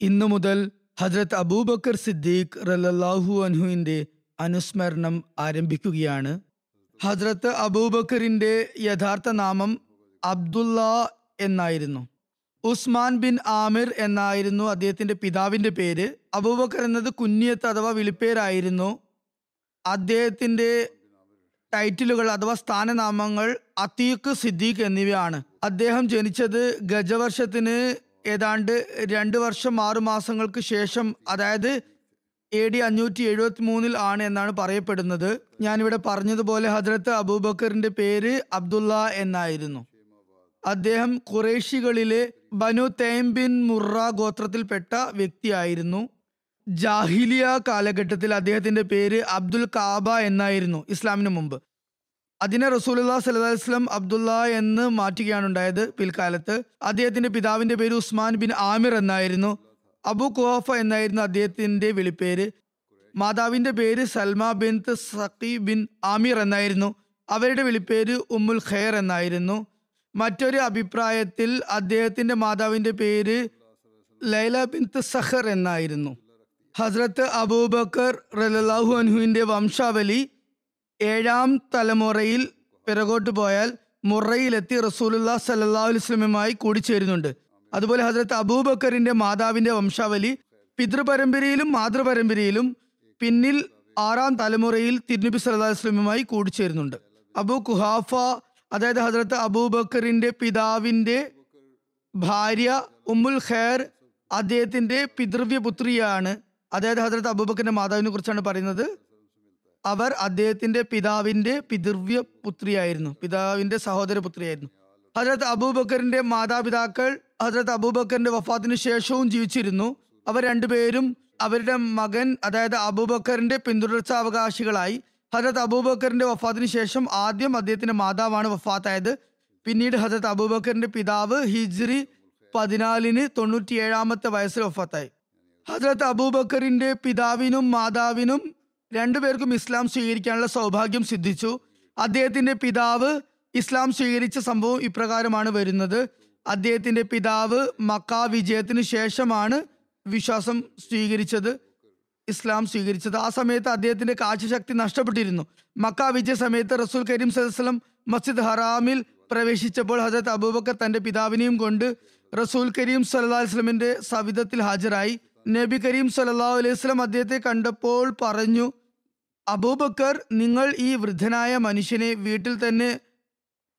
ഇന്നു മുതൽ ഹജ്രത് അബൂബക്കർ സിദ്ദീഖ് റലല്ലാഹു അൻഹുവിന്റെ അനുസ്മരണം ആരംഭിക്കുകയാണ്. ഹജ്രത്ത് അബൂബക്കറിന്റെ യഥാർത്ഥ നാമം അബ്ദുല്ല എന്നായിരുന്നു. ഉസ്മാൻ ബിൻ ആമിർ എന്നായിരുന്നു അദ്ദേഹത്തിന്റെ പിതാവിന്റെ പേര്. അബൂബക്കർ എന്നത് കുഞ്ഞിയത്ത് അഥവാ വിളിപ്പേരായിരുന്നു. അദ്ദേഹത്തിന്റെ ടൈറ്റിലുകൾ അഥവാ സ്ഥാനനാമങ്ങൾ അതീഖ് സിദ്ദീഖ് എന്നിവയാണ്. അദ്ദേഹം ജനിച്ചത് ഗജവർഷത്തിന് ഏതാണ്ട് രണ്ട് വർഷം ആറു മാസങ്ങൾക്ക് ശേഷം അതായത് എ ഡി അഞ്ഞൂറ്റി എഴുപത്തി മൂന്നിൽ ആണ് എന്നാണ് പറയപ്പെടുന്നത്. ഞാനിവിടെ പറഞ്ഞതുപോലെ ഹജ്രത്ത് അബൂബക്കറിന്റെ പേര് അബ്ദുള്ള എന്നായിരുന്നു. അദ്ദേഹം ഖുറേഷികളിലെ ബനു തൈം ബിൻ മുറ ഗോത്രത്തിൽപ്പെട്ട വ്യക്തിയായിരുന്നു. ജാഹിലിയ കാലഘട്ടത്തിൽ അദ്ദേഹത്തിന്റെ പേര് അബ്ദുൽ കാബ എന്നായിരുന്നു ഇസ്ലാമിന് മുമ്പ്. അതിനെ റസൂലുല്ലാ അലൈഹി വസല്ലം അബ്ദുള്ള എന്ന് മാറ്റുകയാണ് ഉണ്ടായത് പിൽക്കാലത്ത്. അദ്ദേഹത്തിന്റെ പിതാവിന്റെ പേര് ഉസ്മാൻ ബിൻ ആമിർ എന്നായിരുന്നു. അബു കുഹാഫ എന്നായിരുന്നു അദ്ദേഹത്തിന്റെ വിളിപ്പേര്. മാതാവിന്റെ പേര് Salma bin Sakhi bin Amir എന്നായിരുന്നു. അവരുടെ വിളിപ്പേര് ഉമ്മുൽ ഖൈർ എന്നായിരുന്നു. മറ്റൊരു അഭിപ്രായത്തിൽ അദ്ദേഹത്തിന്റെ മാതാവിന്റെ പേര് ലൈല ബിൻ സഹർ എന്നായിരുന്നു. ഹസ്രത്ത് അബൂബക്കർ റലാഹു അൻഹുവിന്റെ വംശാവലി ഏഴാം തലമുറയിൽ പിറകോട്ട് പോയാൽ മുറയിലെത്തി റസൂലുല്ലാ സല്ലാ അലുസ്ലമുമായി കൂടിച്ചേരുന്നുണ്ട്. അതുപോലെ ഹസരത്ത് അബൂബക്കറിന്റെ മാതാവിന്റെ വംശാവലി പിതൃപരമ്പരയിലും മാതൃപരമ്പരയിലും പിന്നിൽ ആറാം തലമുറയിൽ തിരുനബി സല്ലാ വസ്ലമുമായി കൂടിച്ചേരുന്നുണ്ട്. അബു കുഹാഫ അതായത് ഹസരത്ത് അബൂബക്കറിന്റെ പിതാവിന്റെ ഭാര്യ ഉമ്മുൽ ഖേർ അദ്ദേഹത്തിന്റെ പിതൃവ്യ പുത്രിയാണ് അതായത് ഹസരത്ത് അബൂബക്കറിന്റെ മാതാവിനെ കുറിച്ചാണ് പറയുന്നത്. അവർ അദ്ദേഹത്തിന്റെ പിതാവിന്റെ പിതൃവ്യ പുത്രിയായിരുന്നു പിതാവിന്റെ സഹോദര പുത്രിയായിരുന്നു ഹജരത് അബൂബക്കറിന്റെ മാതാപിതാക്കൾ ഹജരത് അബൂബക്കറിന്റെ വഫാത്തിന് ശേഷവും ജീവിച്ചിരുന്നു. അവർ രണ്ടുപേരും അവരുടെ മകൻ അതായത് അബൂബക്കറിന്റെ പിന്തുടർച്ച അവകാശികളായി ഹജരത് അബൂബക്കറിന്റെ വഫാത്തിന് ശേഷം ആദ്യം അദ്ദേഹത്തിന്റെ മാതാവാണ് വഫാത്തായത്. പിന്നീട് ഹജരത് അബൂബക്കറിന്റെ പിതാവ് ഹിജ്രി പതിനാലിന് തൊണ്ണൂറ്റിയേഴാമത്തെ വയസ്സിൽ വഫാത്തായി. ഹജരത് അബൂബക്കറിന്റെ പിതാവിനും മാതാവിനും രണ്ടുപേർക്കും ഇസ്ലാം സ്വീകരിക്കാനുള്ള സൗഭാഗ്യം സിദ്ധിച്ചു. അദ്ദേഹത്തിന്റെ പിതാവ് ഇസ്ലാം സ്വീകരിച്ച സംഭവം ഇപ്രകാരമാണ് വരുന്നത്. അദ്ദേഹത്തിന്റെ പിതാവ് മക്ക വിജയത്തിന് ശേഷമാണ് വിശ്വാസം സ്വീകരിച്ചത് ഇസ്ലാം സ്വീകരിച്ചത്. ആ സമയത്ത് അദ്ദേഹത്തിന്റെ കാഴ്ചശക്തി നഷ്ടപ്പെട്ടിരുന്നു. മക്ക വിജയ സമയത്ത് റസൂൽ കരീം സലസ്ലം മസ്ജിദ് ഹറാമിൽ പ്രവേശിച്ചപ്പോൾ ഹജരത് അബൂബക്കർ തന്റെ പിതാവിനെയും കൊണ്ട് റസൂൽ കരീം സല്ലാ വസ്ലമിന്റെ സവിധത്തിൽ ഹാജരായി. നബി കരീം സല്ലാ അലൈഹി സ്വലം അദ്ദേഹത്തെ കണ്ടപ്പോൾ പറഞ്ഞു അബൂബക്കർ നിങ്ങൾ ഈ വൃദ്ധനായ മനുഷ്യനെ വീട്ടിൽ തന്നെ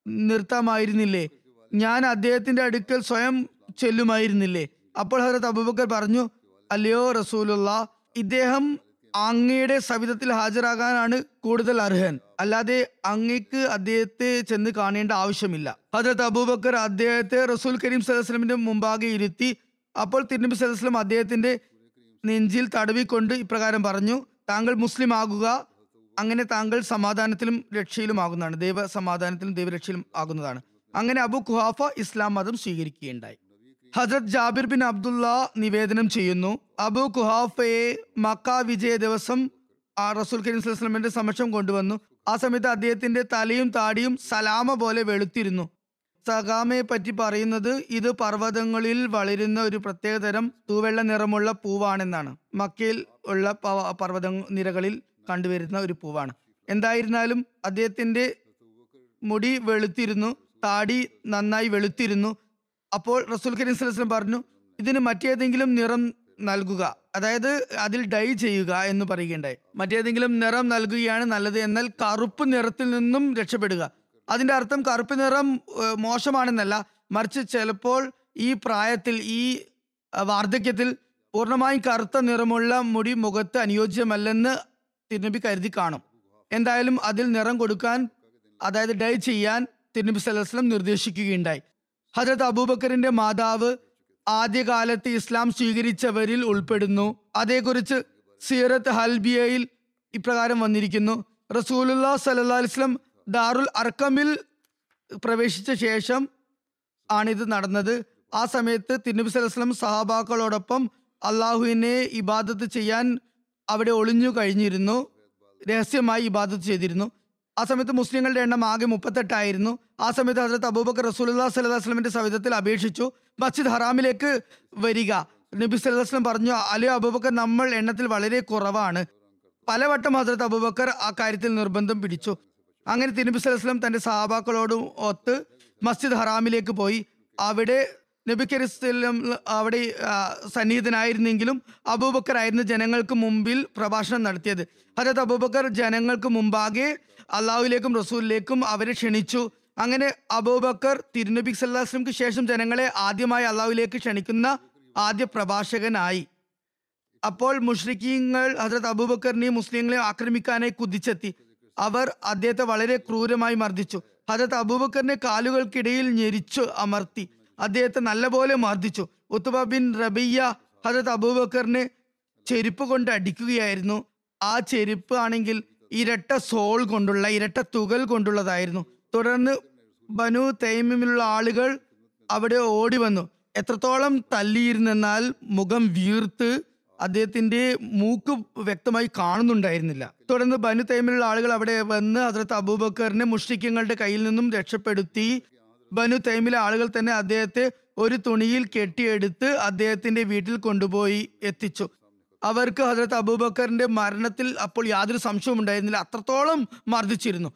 നിർത്താമായിരുന്നില്ലേ? ഞാൻ അദ്ദേഹത്തിന്റെ അടുക്കൽ സ്വയം ചെല്ലുമായിരുന്നില്ലേ? അപ്പോൾ ഹജരത് അബൂബക്കർ പറഞ്ഞു അല്ലയോ റസൂലുള്ള ഇദ്ദേഹം അങ്ങയുടെ സവിധത്തിൽ ഹാജരാകാനാണ് കൂടുതൽ അർഹൻ. അല്ലാതെ അങ്ങക്ക് അദ്ദേഹത്തെ ചെന്ന് കാണേണ്ട ആവശ്യമില്ല. ഹജരത് അബൂബക്കർ അദ്ദേഹത്തെ റസൂൽ കരീം സലഹ്സ്ലമിന്റെ മുമ്പാകെ ഇരുത്തി അപ്പോൾ തിരുനബി സലഹ്സ്ലം അദ്ദേഹത്തിന്റെ നെഞ്ചിൽ തടവിക്കൊണ്ട് ഇപ്രകാരം പറഞ്ഞു താങ്കൾ മുസ്ലിം ആകുക അങ്ങനെ താങ്കൾ സമാധാനത്തിലും രക്ഷയിലുമാകുന്നതാണ്. ദൈവ സമാധാനത്തിലും ദൈവരക്ഷയിലും ആകുന്നതാണ്. അങ്ങനെ അബു ഖുഹാഫ ഇസ്ലാം മതം സ്വീകരിക്കുകയുണ്ടായി. ഹജരത് ജാബിർ ബിൻ അബ്ദുള്ള നിവേദനം ചെയ്യുന്നു അബു ഖുഹാഫയെ മക്ക വിജയ ദിവസം ആ റസൂൽ കരീം സ്വലമിന്റെ സമക്ഷം കൊണ്ടുവന്നു. ആ സമയത്ത് അദ്ദേഹത്തിന്റെ തലയും താടിയും സലാമ പോലെ വെളുത്തിരുന്നു. സഗാമയെ പറ്റി പറയുന്നത് ഇത് പർവതങ്ങളിൽ വളരുന്ന ഒരു പ്രത്യേകതരം തൂവെള്ള നിറമുള്ള പൂവാണെന്നാണ്. മക്കയിൽ ഉള്ള പർവത നിരകളിൽ കണ്ടുവരുന്ന ഒരു പൂവാണ്. എന്തായിരുന്നാലും അദ്ദേഹത്തിന്റെ മുടി വെളുത്തിരുന്നു താടി നന്നായി വെളുത്തിരുന്നു. അപ്പോൾ റസൂൽ കരീം വസല്ലം പറഞ്ഞു ഇതിന് മറ്റേതെങ്കിലും നിറം നൽകുക അതായത് അതിൽ ഡൈ ചെയ്യുക എന്ന് പറയുകയുണ്ടായി. മറ്റേതെങ്കിലും നിറം നൽകുകയാണ് നല്ലത് എന്നാൽ കറുപ്പ് നിറത്തിൽ നിന്നും രക്ഷപ്പെടുക. അതിന്റെ അർത്ഥം കറുപ്പ് നിറം മോശമാണെന്നല്ല. മറിച്ച് ചിലപ്പോൾ ഈ പ്രായത്തിൽ ഈ വാർദ്ധക്യത്തിൽ പൂർണമായും കറുത്ത നിറമുള്ള മുടി മുഖത്ത് അനുയോജ്യമല്ലെന്ന് തിരുനബി കരുതി കാണും. എന്തായാലും അതിൽ നിറം കൊടുക്കാൻ അതായത് ഡൈ ചെയ്യാൻ തിരുനബി സലഹ്സ്ലം നിർദ്ദേശിക്കുകയുണ്ടായി. ഹജരത് അബൂബക്കറിന്റെ മാതാവ് ആദ്യകാലത്ത് ഇസ്ലാം സ്വീകരിച്ചവരിൽ ഉൾപ്പെടുന്നു. അതേക്കുറിച്ച് സീറത്ത് ഹൽബിയയിൽ ഇപ്രകാരം വന്നിരിക്കുന്നു. റസൂലുല്ലാ സല്ലല്ലാഹു അലൈഹി വസല്ലം ദാറുൽ അർക്കമിൽ പ്രവേശിച്ച ശേഷം ആണിത് നടന്നത്. ആ സമയത്ത് തിരുനബി സലഹ്സ്ലം സഹാബാക്കളോടൊപ്പം അള്ളാഹുവിനെ ഇബാദത്ത് ചെയ്യാൻ അവിടെ ഒളിഞ്ഞു കഴിഞ്ഞിരുന്നു. രഹസ്യമായി ഇബാദത്ത് ചെയ്തിരുന്നു. ആ സമയത്ത് മുസ്ലിങ്ങളുടെ എണ്ണം ആകെ മുപ്പത്തെട്ടായിരുന്നു. ആ സമയത്ത് ഹസരത്ത് അബൂബക്കർ റസൂലുല്ലാ അലൈഹി വസല്ലമയുടെ സവിധത്തിൽ അപേക്ഷിച്ചു. മസ്ജിദ് ഹറാമിലേക്ക് വരിക. നബി സല്ലല്ലാഹു വസ്ലം പറഞ്ഞു അലിയോ അബൂബക്കർ നമ്മൾ എണ്ണത്തിൽ വളരെ കുറവാണ്. പലവട്ടം ഹസരത്ത് അബൂബക്കർ ആ കാര്യത്തിൽ നിർബന്ധം പിടിച്ചു. അങ്ങനെ തിരുനബി തന്റെ തന്റെ സഹാബാക്കളോടും ഒത്ത് മസ്ജിദ് ഹറാമിലേക്ക് പോയി. അവിടെ നബി കരിസ്ലം അവിടെ സന്നിഹിതനായിരുന്നെങ്കിലും അബൂബക്കർ ആയിരുന്നു ജനങ്ങൾക്ക് മുമ്പിൽ പ്രഭാഷണം നടത്തിയത്. അതായത് അബൂബക്കർ ജനങ്ങൾക്ക് മുമ്പാകെ അള്ളാഹുലേക്കും റസൂലിലേക്കും അവരെ ക്ഷണിച്ചു. അങ്ങനെ അബൂബക്കർ തിരുനബി വസല്ലമക്ക് ശേഷം ജനങ്ങളെ ആദ്യമായി അള്ളാഹുലേക്ക് ക്ഷണിക്കുന്ന ആദ്യ പ്രഭാഷകനായി. അപ്പോൾ മുഷ്രിഖീങ്ങൾ ഹസരത് അബൂബക്കറിനെയും മുസ്ലിങ്ങളെയും ആക്രമിക്കാനായി കുതിച്ചെത്തി. അവർ അദ്ദേഹത്തെ വളരെ ക്രൂരമായി മർദ്ദിച്ചു. ഹജത് അബൂബക്കറിന്റെ കാലുകൾക്കിടയിൽ ഞെരിച്ചു അമർത്തി. അദ്ദേഹത്തെ നല്ലപോലെ മർദ്ദിച്ചു. ഉത്തുബ ബിൻ റബിയ ഹജത് അബൂബക്കറിനെ ചെരുപ്പ് കൊണ്ട് അടിക്കുകയായിരുന്നു. ആ ചെരുപ്പ് ആണെങ്കിൽ ഇരട്ട സോൾ കൊണ്ടുള്ള ഇരട്ട തുകൽ കൊണ്ടുള്ളതായിരുന്നു. തുടർന്ന് ബനു തൈമിലുള്ള ആളുകൾ അവിടെ ഓടി വന്നു എത്രത്തോളം തല്ലിയിരുന്നെന്നാൽ മുഖം വീർത്ത് അദ്ദേഹത്തിന്റെ മൂക്ക് വ്യക്തമായി കാണുന്നുണ്ടായിരുന്നില്ല. തുടർന്ന് ബനു തൈമിലുള്ള ആളുകൾ അവിടെ വന്ന് ഹസ്രത്ത് അബൂബക്കറിനെ മുഷ്ടിക്കങ്ങളുടെ കയ്യിൽ നിന്നും രക്ഷപ്പെടുത്തി. ബനു തൈമിലെ ആളുകൾ തന്നെ അദ്ദേഹത്തെ ഒരു തുണിയിൽ കെട്ടിയെടുത്ത് അദ്ദേഹത്തിന്റെ വീട്ടിൽ കൊണ്ടുപോയി എത്തിച്ചു. അവർക്ക് ഹസരത്ത് അബൂബക്കറിന്റെ മരണത്തിൽ അപ്പോൾ യാതൊരു സംശയവും ഉണ്ടായിരുന്നില്ല. അത്രത്തോളം മർദ്ദിച്ചിരുന്നു.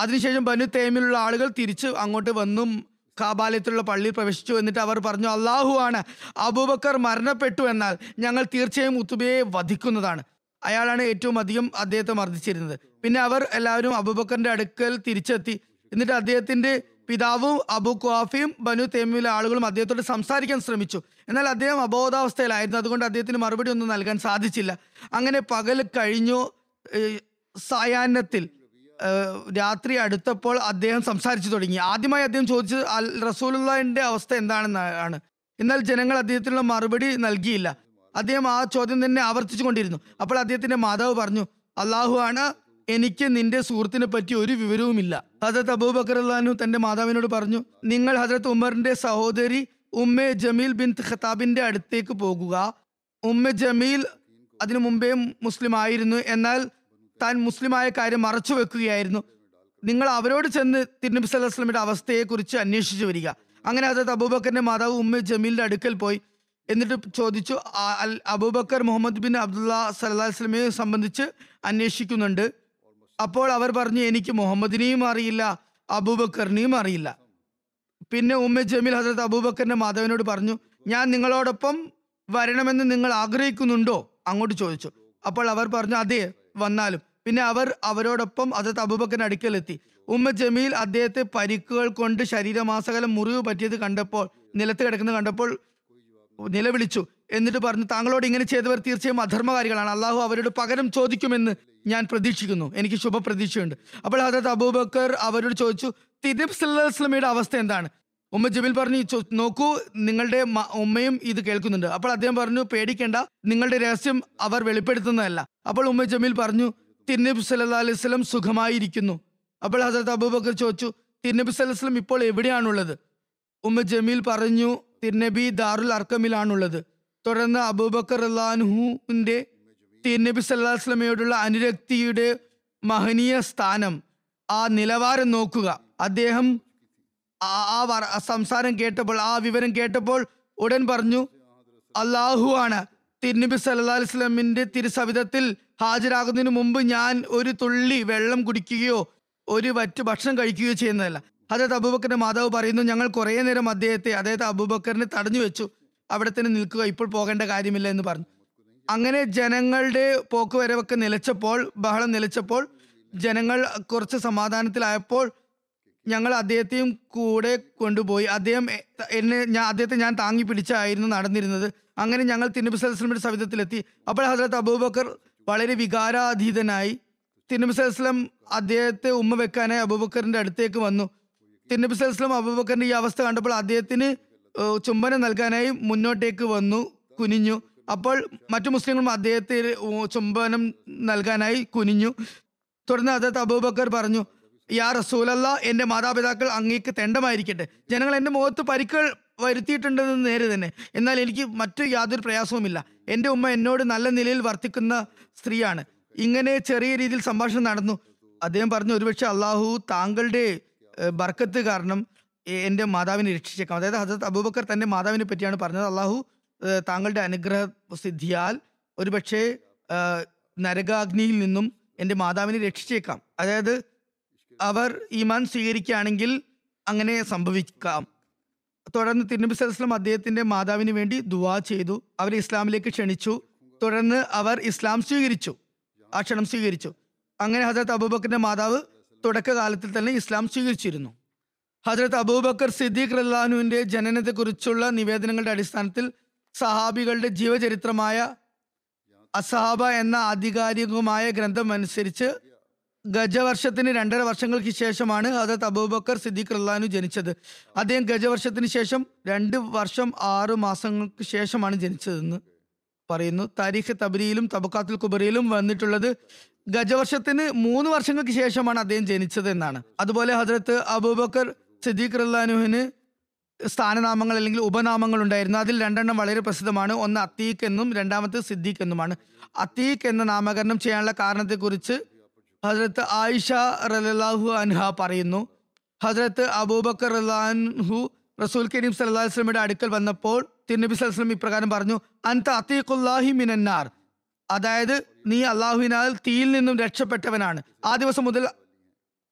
അതിനുശേഷം ബനു തേമിലുള്ള ആളുകൾ തിരിച്ച് അങ്ങോട്ട് വന്നു. കാബാലയത്തിലുള്ള പള്ളിയിൽ പ്രവേശിച്ചു എന്നിട്ട് അവർ പറഞ്ഞു അള്ളാഹു ആണ്. അബൂബക്കർ മരണപ്പെട്ടു എന്നാൽ ഞങ്ങൾ തീർച്ചയായും ഉത്തുബയെ വധിക്കുന്നതാണ്. അയാളാണ് ഏറ്റവും അധികം അദ്ദേഹത്തെ മർദ്ദിച്ചിരുന്നത്. പിന്നെ അവർ എല്ലാവരും അബൂബക്കറിന്റെ അടുക്കൽ തിരിച്ചെത്തി. എന്നിട്ട് അദ്ദേഹത്തിന്റെ പിതാവും അബു ഖാഫിയും ബനു തേമിലെ ആളുകളും അദ്ദേഹത്തോട് സംസാരിക്കാൻ ശ്രമിച്ചു. എന്നാൽ അദ്ദേഹം അബോധാവസ്ഥയിലായിരുന്നു. അതുകൊണ്ട് അദ്ദേഹത്തിന് മറുപടി ഒന്നും നൽകാൻ സാധിച്ചില്ല. അങ്ങനെ പകൽ കഴിഞ്ഞു സായാഹ്നത്തിൽ രാത്രി അടുത്തപ്പോൾ അദ്ദേഹം സംസാരിച്ചു തുടങ്ങി. ആദ്യമായി അദ്ദേഹം ചോദിച്ചത് അൽ റസൂലുള്ളാഹിന്റെ അവസ്ഥ എന്താണെന്നാണ് എന്നാൽ ജനങ്ങൾ അദ്ദേഹത്തിനുള്ള മറുപടി നൽകിയില്ല. അദ്ദേഹം ആ ചോദ്യം തന്നെ ആവർത്തിച്ചു കൊണ്ടിരുന്നു അപ്പോൾ അദ്ദേഹത്തിന്റെ മാതാവ് പറഞ്ഞു അള്ളാഹു ആണ് എനിക്ക് നിന്റെ സുഹൃത്തിനെ പറ്റി ഒരു വിവരവുമില്ല. ഹജരത്ത് അബൂബക്കർ അള്ളഹാനു തന്റെ മാതാവിനോട് പറഞ്ഞു നിങ്ങൾ ഹജരത്ത് ഉമറിന്റെ സഹോദരി ഉമ്മെ ജമീൽ ബിൻ ഖത്താബിന്റെ അടുത്തേക്ക് പോകുക. ഉമ്മ ജമീൽ അതിനു മുമ്പേ മുസ്ലിം ആയിരുന്നു. എന്നാൽ താൻ മുസ്ലിമായ കാര്യം മറച്ചു വെക്കുകയായിരുന്നു. നിങ്ങൾ അവരോട് ചെന്ന് തിരുനബി സല്ലു അവസ്ഥയെക്കുറിച്ച് അന്വേഷിച്ചു വരിക. അങ്ങനെ ഹസരത്ത് അബൂബക്കറിന്റെ മാതാവ് ഉമ്മ ജമീലിന്റെ അടുക്കൽ പോയി. എന്നിട്ട് ചോദിച്ചു അബൂബക്കർ മുഹമ്മദ് ബിൻ അബ്ദുള്ള സല്ലാ അലൈഹി വസല്ലമയെ സംബന്ധിച്ച് അന്വേഷിക്കുന്നുണ്ട്. അപ്പോൾ അവർ പറഞ്ഞു എനിക്ക് മുഹമ്മദിനെയും അറിയില്ല അബൂബക്കറിനെയും അറിയില്ല. പിന്നെ ഉമ്മ ജമീൽ ഹസരത്ത് അബൂബക്കറിന്റെ മാതാവിനോട് പറഞ്ഞു ഞാൻ നിങ്ങളോടൊപ്പം വരണമെന്ന് നിങ്ങൾ ആഗ്രഹിക്കുന്നുണ്ടോ? അങ്ങോട്ട് ചോദിച്ചു. അപ്പോൾ അവർ പറഞ്ഞു അതെ വന്നാലും. പിന്നെ അവർ അവരോടൊപ്പം അതത് അബൂബക്കറിന്റെ അടുക്കലെത്തി. ഉമ്മ ജമീൽ അദ്ദേഹത്തെ പരിക്കുകൾ കൊണ്ട് ശരീരമാസകലം മുറിവ് പറ്റിയത് കണ്ടപ്പോൾ നിലത്ത് കിടക്കുന്നത് കണ്ടപ്പോൾ നിലവിളിച്ചു. എന്നിട്ട് പറഞ്ഞു താങ്കളോട് ഇങ്ങനെ ചെയ്തവർ തീർച്ചയായും അധർമ്മകാരികളാണ്. അള്ളാഹു അവരോട് പകരം ചോദിക്കുമെന്ന് ഞാൻ പ്രതീക്ഷിക്കുന്നു. എനിക്ക് ശുഭപ്രതീക്ഷയുണ്ട്. അപ്പോൾ ഹജത് അബൂബക്കർ അവരോട് ചോദിച്ചു അലൈഹി വസല്ലമയുടെ അവസ്ഥ എന്താണ്? ഉമ്മ ജമീൽ പറഞ്ഞു നോക്കൂ നിങ്ങളുടെ ഉമ്മയും ഇത് കേൾക്കുന്നുണ്ട്. അപ്പോൾ അദ്ദേഹം പറഞ്ഞു പേടിക്കേണ്ട. നിങ്ങളുടെ രഹസ്യം അവർ വെളിപ്പെടുത്തുന്നതല്ല. അപ്പോൾ ഉമ്മ ജമീൽ പറഞ്ഞു തിരുനബി സല്ലല്ലാഹു അലൈഹി വസല്ലം സുഖമായിരിക്കുന്നു. അപ്പോൾ ഹസരത്ത് അബൂബക്കർ ചോദിച്ചു തിരുനബി സല്ലല്ലാഹു വസ്ലം ഇപ്പോൾ എവിടെയാണുള്ളത്? ഉമ്മ ജമീൽ പറഞ്ഞു തിരുനബി ദാറുൽ അർക്കമിലാണുള്ളത്. തുടർന്ന് അബൂബക്കർ അള്ളാൻഹുവിന്റെ തിരുനബി സല്ലാ വസ്ലമയോടുള്ള അനുരക്തിയുടെ മഹനീയ സ്ഥാനം ആ നിലവാരം നോക്കുക. അദ്ദേഹം ആ സംസാരം കേട്ടപ്പോൾ ആ വിവരം കേട്ടപ്പോൾ ഉടൻ പറഞ്ഞു അള്ളാഹു ആണ്. തിരുനബി സല്ലാ വസ്ലമിന്റെ തിരുസവിധത്തിൽ ഹാജരാകുന്നതിന് മുമ്പ് ഞാൻ ഒരു തുള്ളി വെള്ളം കുടിക്കുകയോ ഒരു വറ്റ് ഭക്ഷണം കഴിക്കുകയോ ചെയ്യുന്നതല്ല. അതായത് അബൂബക്കറിന്റെ മാതാവ് പറയുന്നു ഞങ്ങൾ കുറേ നേരം അദ്ദേഹത്തെ അതായത് അബൂബക്കറിനെ തടഞ്ഞു വെച്ചു. അവിടെ തന്നെ നിൽക്കുക ഇപ്പോൾ പോകേണ്ട കാര്യമില്ല എന്ന് പറഞ്ഞു. അങ്ങനെ ജനങ്ങളുടെ പോക്കുവരവൊക്കെ നിലച്ചപ്പോൾ ബഹളം നിലച്ചപ്പോൾ ജനങ്ങൾ കുറച്ച് സമാധാനത്തിലായപ്പോൾ ഞങ്ങൾ അദ്ദേഹത്തെയും കൂടെ കൊണ്ടുപോയി. അദ്ദേഹം എന്നെ ഞാൻ അദ്ദേഹത്തെ ഞാൻ താങ്ങി പിടിച്ചായിരുന്നു നടന്നിരുന്നത്. അങ്ങനെ ഞങ്ങൾ തിരുനബി സവിധത്തിലെത്തി. അപ്പോൾ ഹസരത്ത് അബൂബക്കർ വളരെ വികാരാധീതനായി തിരുനബി സലഹ്സ്ലം അദ്ദേഹത്തെ ഉമ്മ വെക്കാനായി അബൂബക്കറിന്റെ അടുത്തേക്ക് വന്നു. തിരുനബി സലഹ്സ്ലം അബൂബക്കറിന്റെ ഈ അവസ്ഥ കണ്ടപ്പോൾ അദ്ദേഹത്തിന് ചുംബനം നൽകാനായി മുന്നോട്ടേക്ക് വന്നു കുനിഞ്ഞു. അപ്പോൾ മറ്റു മുസ്ലിങ്ങളും അദ്ദേഹത്തെ ചുംബനം നൽകാനായി കുനിഞ്ഞു. തുടർന്ന് അദ്ദേഹത്തെ അബൂബക്കർ പറഞ്ഞു യാ റസൂലല്ല എന്റെ മാതാപിതാക്കൾ അങ്ങേക്ക് തെണ്ടമായിരിക്കട്ടെ. ജനങ്ങൾ എന്റെ മുഖത്ത് പരിക്കുകൾ വരുത്തിയിട്ടുണ്ടെന്ന് നേരെ തന്നെ. എന്നാൽ എനിക്ക് മറ്റു യാതൊരു പ്രയാസവുമില്ല. എന്റെ ഉമ്മ എന്നോട് നല്ല നിലയിൽ വർത്തിക്കുന്ന സ്ത്രീയാണ്. ഇങ്ങനെ ചെറിയ രീതിയിൽ സംഭാഷണം നടന്നു. അദ്ദേഹം പറഞ്ഞു ഒരുപക്ഷെ അള്ളാഹു താങ്കളുടെ ബർക്കത്ത് കാരണം എന്റെ മാതാവിനെ രക്ഷിച്ചേക്കാം. അതായത് ഹസത്ത് അബൂബക്കർ തന്റെ മാതാവിനെ പറ്റിയാണ് പറഞ്ഞത്. അള്ളാഹു താങ്കളുടെ അനുഗ്രഹ സിദ്ധിയാൽ ഒരുപക്ഷെ നരകാഗ്നിയിൽ നിന്നും എന്റെ മാതാവിനെ രക്ഷിച്ചേക്കാം. അതായത് അവർ ഈമാൻ സ്വീകരിക്കുകയാണെങ്കിൽ അങ്ങനെ സംഭവിക്കാം. തുടർന്ന് തിരുനബി സലസ്ലം അദ്ദേഹത്തിന്റെ മാതാവിന് വേണ്ടി ദുവാ ചെയ്തു. അവരെ ഇസ്ലാമിലേക്ക് ക്ഷണിച്ചു. തുടർന്ന് അവർ ഇസ്ലാം സ്വീകരിച്ചു. ആ ക്ഷണം സ്വീകരിച്ചു. അങ്ങനെ ഹജരത് അബൂബക്കറിന്റെ മാതാവ് തുടക്കകാലത്തിൽ തന്നെ ഇസ്ലാം സ്വീകരിച്ചിരുന്നു. ഹജരത് അബൂബക്കർ സിദ്ദീഖ് റല്ലാനുവിന്റെ ജനനത്തെക്കുറിച്ചുള്ള നിവേദനങ്ങളുടെ അടിസ്ഥാനത്തിൽ സഹാബികളുടെ ജീവചരിത്രമായ അസഹാബ എന്ന ആധികാരികമായ ഗ്രന്ഥം അനുസരിച്ച് ഗജവർഷത്തിന് രണ്ടര വർഷങ്ങൾക്ക് ശേഷമാണ് ഹജത് അബൂബക്കർ സിദ്ദീഖ് റല്ലാനു ജനിച്ചത്. അദ്ദേഹം ഗജവർഷത്തിന് ശേഷം രണ്ട് വർഷം ആറു മാസങ്ങൾക്ക് ശേഷമാണ് ജനിച്ചതെന്ന് പറയുന്നു. താരിഖ് തബരിയിലും തബക്കാത്തുൽ കുബറിയിലും വന്നിട്ടുള്ളത് ഗജവർഷത്തിന് മൂന്ന് വർഷങ്ങൾക്ക് ശേഷമാണ് അദ്ദേഹം ജനിച്ചത് എന്നാണ് അതുപോലെ ഹജരത്ത് അബൂബക്കർ സിദ്ദീഖ് റല്ലാനുവിന് സ്ഥാനനാമങ്ങൾ അല്ലെങ്കിൽ ഉപനാമങ്ങൾ ഉണ്ടായിരുന്നു. അതിൽ രണ്ടെണ്ണം വളരെ പ്രസിദ്ധമാണ്. ഒന്ന് അത്തീഖ് എന്നും രണ്ടാമത്തെ സിദ്ദീഖ് എന്നുമാണ്. അത്തീഖ് എന്ന നാമകരണം ചെയ്യാനുള്ള കാരണത്തെക്കുറിച്ച് ഹജരത്ത് ആയിഷ റലാഹു അൻഹ പറയുന്നു ഹജ്രത്ത് അബൂബക്കർ റലാൻഹു റസൂൽ കരീം സല്ലല്ലാഹു അലൈഹി വസല്ലമയുടെ അടുക്കൽ വന്നപ്പോൾ തിരുനബി സല്ലല്ലാഹു ഇപ്രകാരം പറഞ്ഞു അൻത അത്തീഖുല്ലാഹി മിനന്നാർ. അതായത് നീ അള്ളാഹുവിനാൽ തീയിൽ നിന്നും രക്ഷപ്പെട്ടവനാണ്. ആ ദിവസം മുതൽ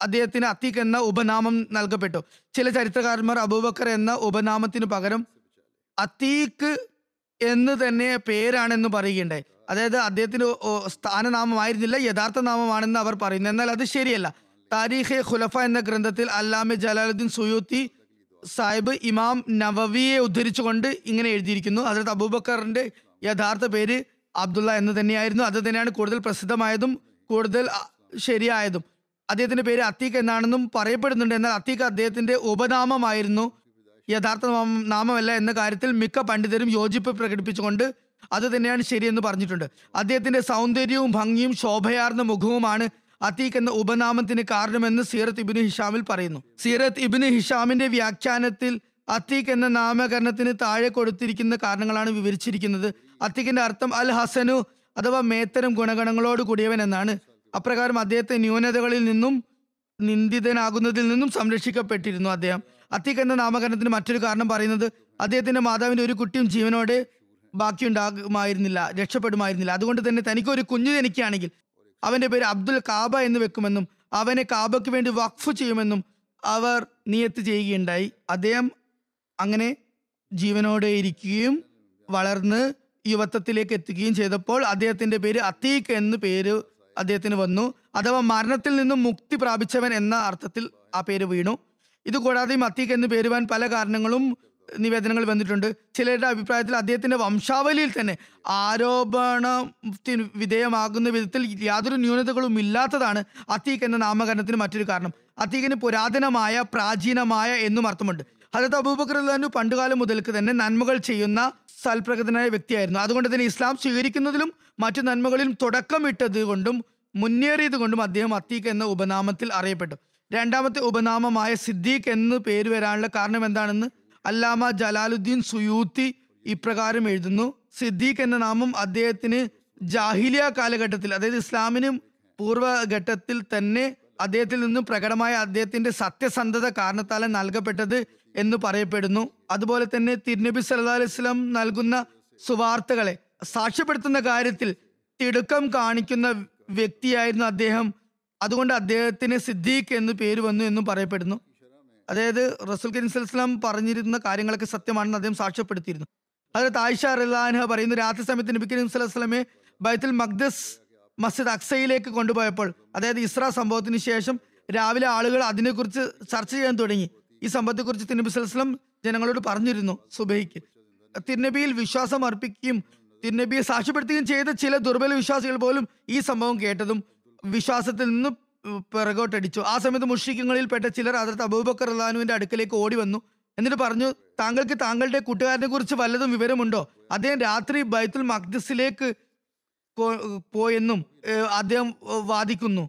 അദ്ദേഹത്തിന് അത്തീഖ് എന്ന ഉപനാമം നൽകപ്പെട്ടു. ചില ചരിത്രകാരന്മാർ അബൂബക്കർ എന്ന ഉപനാമത്തിന് പകരം അത്തീഖ് എന്ന് തന്നെ പേരാണെന്ന് പറയുകയുണ്ടായി. അതായത് അദ്ദേഹത്തിന് സ്ഥാനനാമമായിരുന്നില്ല യഥാർത്ഥ നാമമാണെന്ന് അവർ പറയുന്നു. എന്നാൽ അത് ശരിയല്ല. താരീഖെ ഖുലഫ എന്ന ഗ്രന്ഥത്തിൽ അല്ലാമെ ജലാലുദ്ദീൻ സുയൂത്തി സാഹിബ് ഇമാം നവവിയെ ഉദ്ധരിച്ചുകൊണ്ട് ഇങ്ങനെ എഴുതിയിരിക്കുന്നു. അതായത് അബൂബക്കറിന്റെ യഥാർത്ഥ പേര് അബ്ദുള്ള എന്ന് തന്നെയായിരുന്നു. അത് തന്നെയാണ് കൂടുതൽ പ്രസിദ്ധമായതും കൂടുതൽ ശരിയായതും. അദ്ദേഹത്തിന്റെ പേര് അത്തീഖ് എന്നാണെന്നും പറയപ്പെടുന്നുണ്ട്. എന്നാൽ അത്തീഖ് അദ്ദേഹത്തിന്റെ ഉപനാമമായിരുന്നു. യഥാർത്ഥ നാമമല്ല എന്ന കാര്യത്തിൽ മിക്ക പണ്ഡിതരും യോജിപ്പ് പ്രകടിപ്പിച്ചുകൊണ്ട് അത് തന്നെയാണ് ശരിയെന്ന് പറഞ്ഞിട്ടുണ്ട്. അദ്ദേഹത്തിന്റെ സൗന്ദര്യവും ഭംഗിയും ശോഭയാർന്ന മുഖവുമാണ് അത്തീഖ് എന്ന ഉപനാമത്തിന് കാരണമെന്ന് സീറത്ത് ഇബിന് ഹിഷാമിൽ പറയുന്നു. സീറത്ത് ഇബിന് ഹിഷാമിന്റെ വ്യാഖ്യാനത്തിൽ അത്തീഖ് എന്ന നാമകരണത്തിന് താഴെ കൊടുത്തിരിക്കുന്ന കാരണങ്ങളാണ് വിവരിച്ചിരിക്കുന്നത്. അത്തീഖിന്റെ അർത്ഥം അൽ ഹസനു അഥവാ മേത്തരം ഗുണഗണങ്ങളോട് കൂടിയവൻ എന്നാണ്. അപ്രകാരം അദ്ദേഹത്തെ ന്യൂനതകളിൽ നിന്നും നിന്ദിതനാകുന്നതിൽ നിന്നും സംരക്ഷിക്കപ്പെട്ടിരുന്നു അദ്ദേഹം. അത്തീഖ് എന്ന നാമകരണത്തിന് മറ്റൊരു കാരണം പറയുന്നത് അദ്ദേഹത്തിന്റെ മാതാവിന്റെ ഒരു കുട്ടിയും ജീവനോടെ ബാക്കിയുണ്ടാകുമായിരുന്നില്ല രക്ഷപ്പെടുമായിരുന്നില്ല. അതുകൊണ്ട് തന്നെ തനിക്ക് ഒരു കുഞ്ഞു ജനിക്കുകയാണെങ്കിൽ അവന്റെ പേര് അബ്ദുൽ കാബ എന്ന് വെക്കുമെന്നും അവനെ കാബയ്ക്ക് വേണ്ടി വഖഫ് ചെയ്യുമെന്നും അവർ നിയത്ത് ചെയ്യുകയുണ്ടായി. അദ്ദേഹം അങ്ങനെ ജീവനോടെ ഇരിക്കുകയും വളർന്ന് യുവത്വത്തിലേക്ക് എത്തുകയും ചെയ്തപ്പോൾ അദ്ദേഹത്തിന്റെ പേര് അത്തീഖ് എന്ന് പേര് അദ്ദേഹത്തിന് വന്നു. അഥവാ മരണത്തിൽ നിന്നും മുക്തി പ്രാപിച്ചവൻ എന്ന അർത്ഥത്തിൽ ആ പേര് വീണു. ഇതുകൂടാതെ അത്തീഖ് എന്ന് പേരുവാൻ പല കാരണങ്ങളും നിവേദനങ്ങൾ വന്നിട്ടുണ്ട്. ചിലരുടെ അഭിപ്രായത്തിൽ അദ്ദേഹത്തിന്റെ വംശാവലിയിൽ തന്നെ ആരോപണത്തിന് വിധേയമാകുന്ന വിധത്തിൽ യാതൊരു ന്യൂനതകളും ഇല്ലാത്തതാണ് അത്തീഖ് എന്ന നാമകരണത്തിന് മറ്റൊരു കാരണം. അത്തീഖിന് പുരാതനമായ പ്രാചീനമായ എന്നും അർത്ഥമുണ്ട്. ഹജത് അബൂബക്കർ പണ്ടുകാലം മുതൽക്ക് തന്നെ നന്മകൾ ചെയ്യുന്ന സൽപ്രകൃതനായ വ്യക്തിയായിരുന്നു. അതുകൊണ്ട് തന്നെ ഇസ്ലാം സ്വീകരിക്കുന്നതിലും മറ്റു നന്മകളിലും തുടക്കമിട്ടത് കൊണ്ടും മുന്നേറിയത് കൊണ്ടും അദ്ദേഹം അത്തീഖ് എന്ന ഉപനാമത്തിൽ അറിയപ്പെട്ടു. രണ്ടാമത്തെ ഉപനാമമായ സിദ്ദീഖ് എന്ന് പേര് വരാനുള്ള കാരണം എന്താണെന്ന് അല്ലാമ ജലാലുദ്ദീൻ സുയൂത്തി ഇപ്രകാരം എഴുതുന്നു സിദ്ദീഖ് എന്ന നാമം അദ്ദേഹത്തിന് ജാഹിലിയ കാലഘട്ടത്തിൽ അതായത് ഇസ്ലാമിനും പൂർവഘട്ടത്തിൽ തന്നെ അദ്ദേഹത്തിൽ നിന്നും പ്രകടമായ അദ്ദേഹത്തിന്റെ സത്യസന്ധത കാരണത്താൽ നൽകപ്പെട്ടത് എന്ന് പറയപ്പെടുന്നു. അതുപോലെ തന്നെ തിരുനബി സല്ലാ അലൈഹി സ്വലം നൽകുന്ന സുവാർത്തകളെ സാക്ഷ്യപ്പെടുത്തുന്ന കാര്യത്തിൽ തിടുക്കം കാണിക്കുന്ന വ്യക്തിയായിരുന്നു അദ്ദേഹം. അതുകൊണ്ട് അദ്ദേഹത്തിന് സിദ്ദീഖ് എന്ന് പേര് വന്നു എന്നും പറയപ്പെടുന്നു. അതായത് റസുൽ കരീം സ്വലം പറഞ്ഞിരുന്ന കാര്യങ്ങളൊക്കെ സത്യമാണെന്ന് അദ്ദേഹം സാക്ഷ്യപ്പെടുത്തിയിരുന്നു. അതായത് ആയിഷ റിലാൻഹ പറയുന്നു രാത്രി സമയത്ത് നബി കരീം സ്വലമെ ബൈത്തുൽ മഖ്ദസ് മസ്ജിദ് അക്സയിലേക്ക് കൊണ്ടുപോയപ്പോൾ അതായത് ഇസ്ര സംഭവത്തിന് ശേഷം രാവിലെ ആളുകൾ അതിനെക്കുറിച്ച് ചർച്ച ചെയ്യാൻ തുടങ്ങി. ഈ സംഭവത്തെക്കുറിച്ച് തിരുനബി സ്വലം ജനങ്ങളോട് പറഞ്ഞിരുന്നു സുബൈക്ക് തിരുനബിയിൽ വിശ്വാസം അർപ്പിക്കുകയും തിരുനബിയെ സാക്ഷ്യപ്പെടുത്തുകയും ചെയ്ത ചില ദുർബല വിശ്വാസികൾ പോലും ഈ സംഭവം കേട്ടതും വിശ്വാസത്തിൽ നിന്ന് പിറകോട്ടടിച്ചു. ആ സമയത്ത് മുഷിക്കങ്ങളിൽപ്പെട്ട ചിലർ അതിർത്ത് അബൂബക്കർ റഹ്ലാനുവിന്റെ അടുക്കലേക്ക് ഓടി വന്നു. എന്നിട്ട് പറഞ്ഞു താങ്കൾക്ക് താങ്കളുടെ കൂട്ടുകാരനെ കുറിച്ച് വല്ലതും വിവരമുണ്ടോ? അദ്ദേഹം രാത്രി ബൈത്തുൽ മഖ്ദസിലേക്ക് പോയെന്നും അദ്ദേഹം വാദിക്കുന്നു.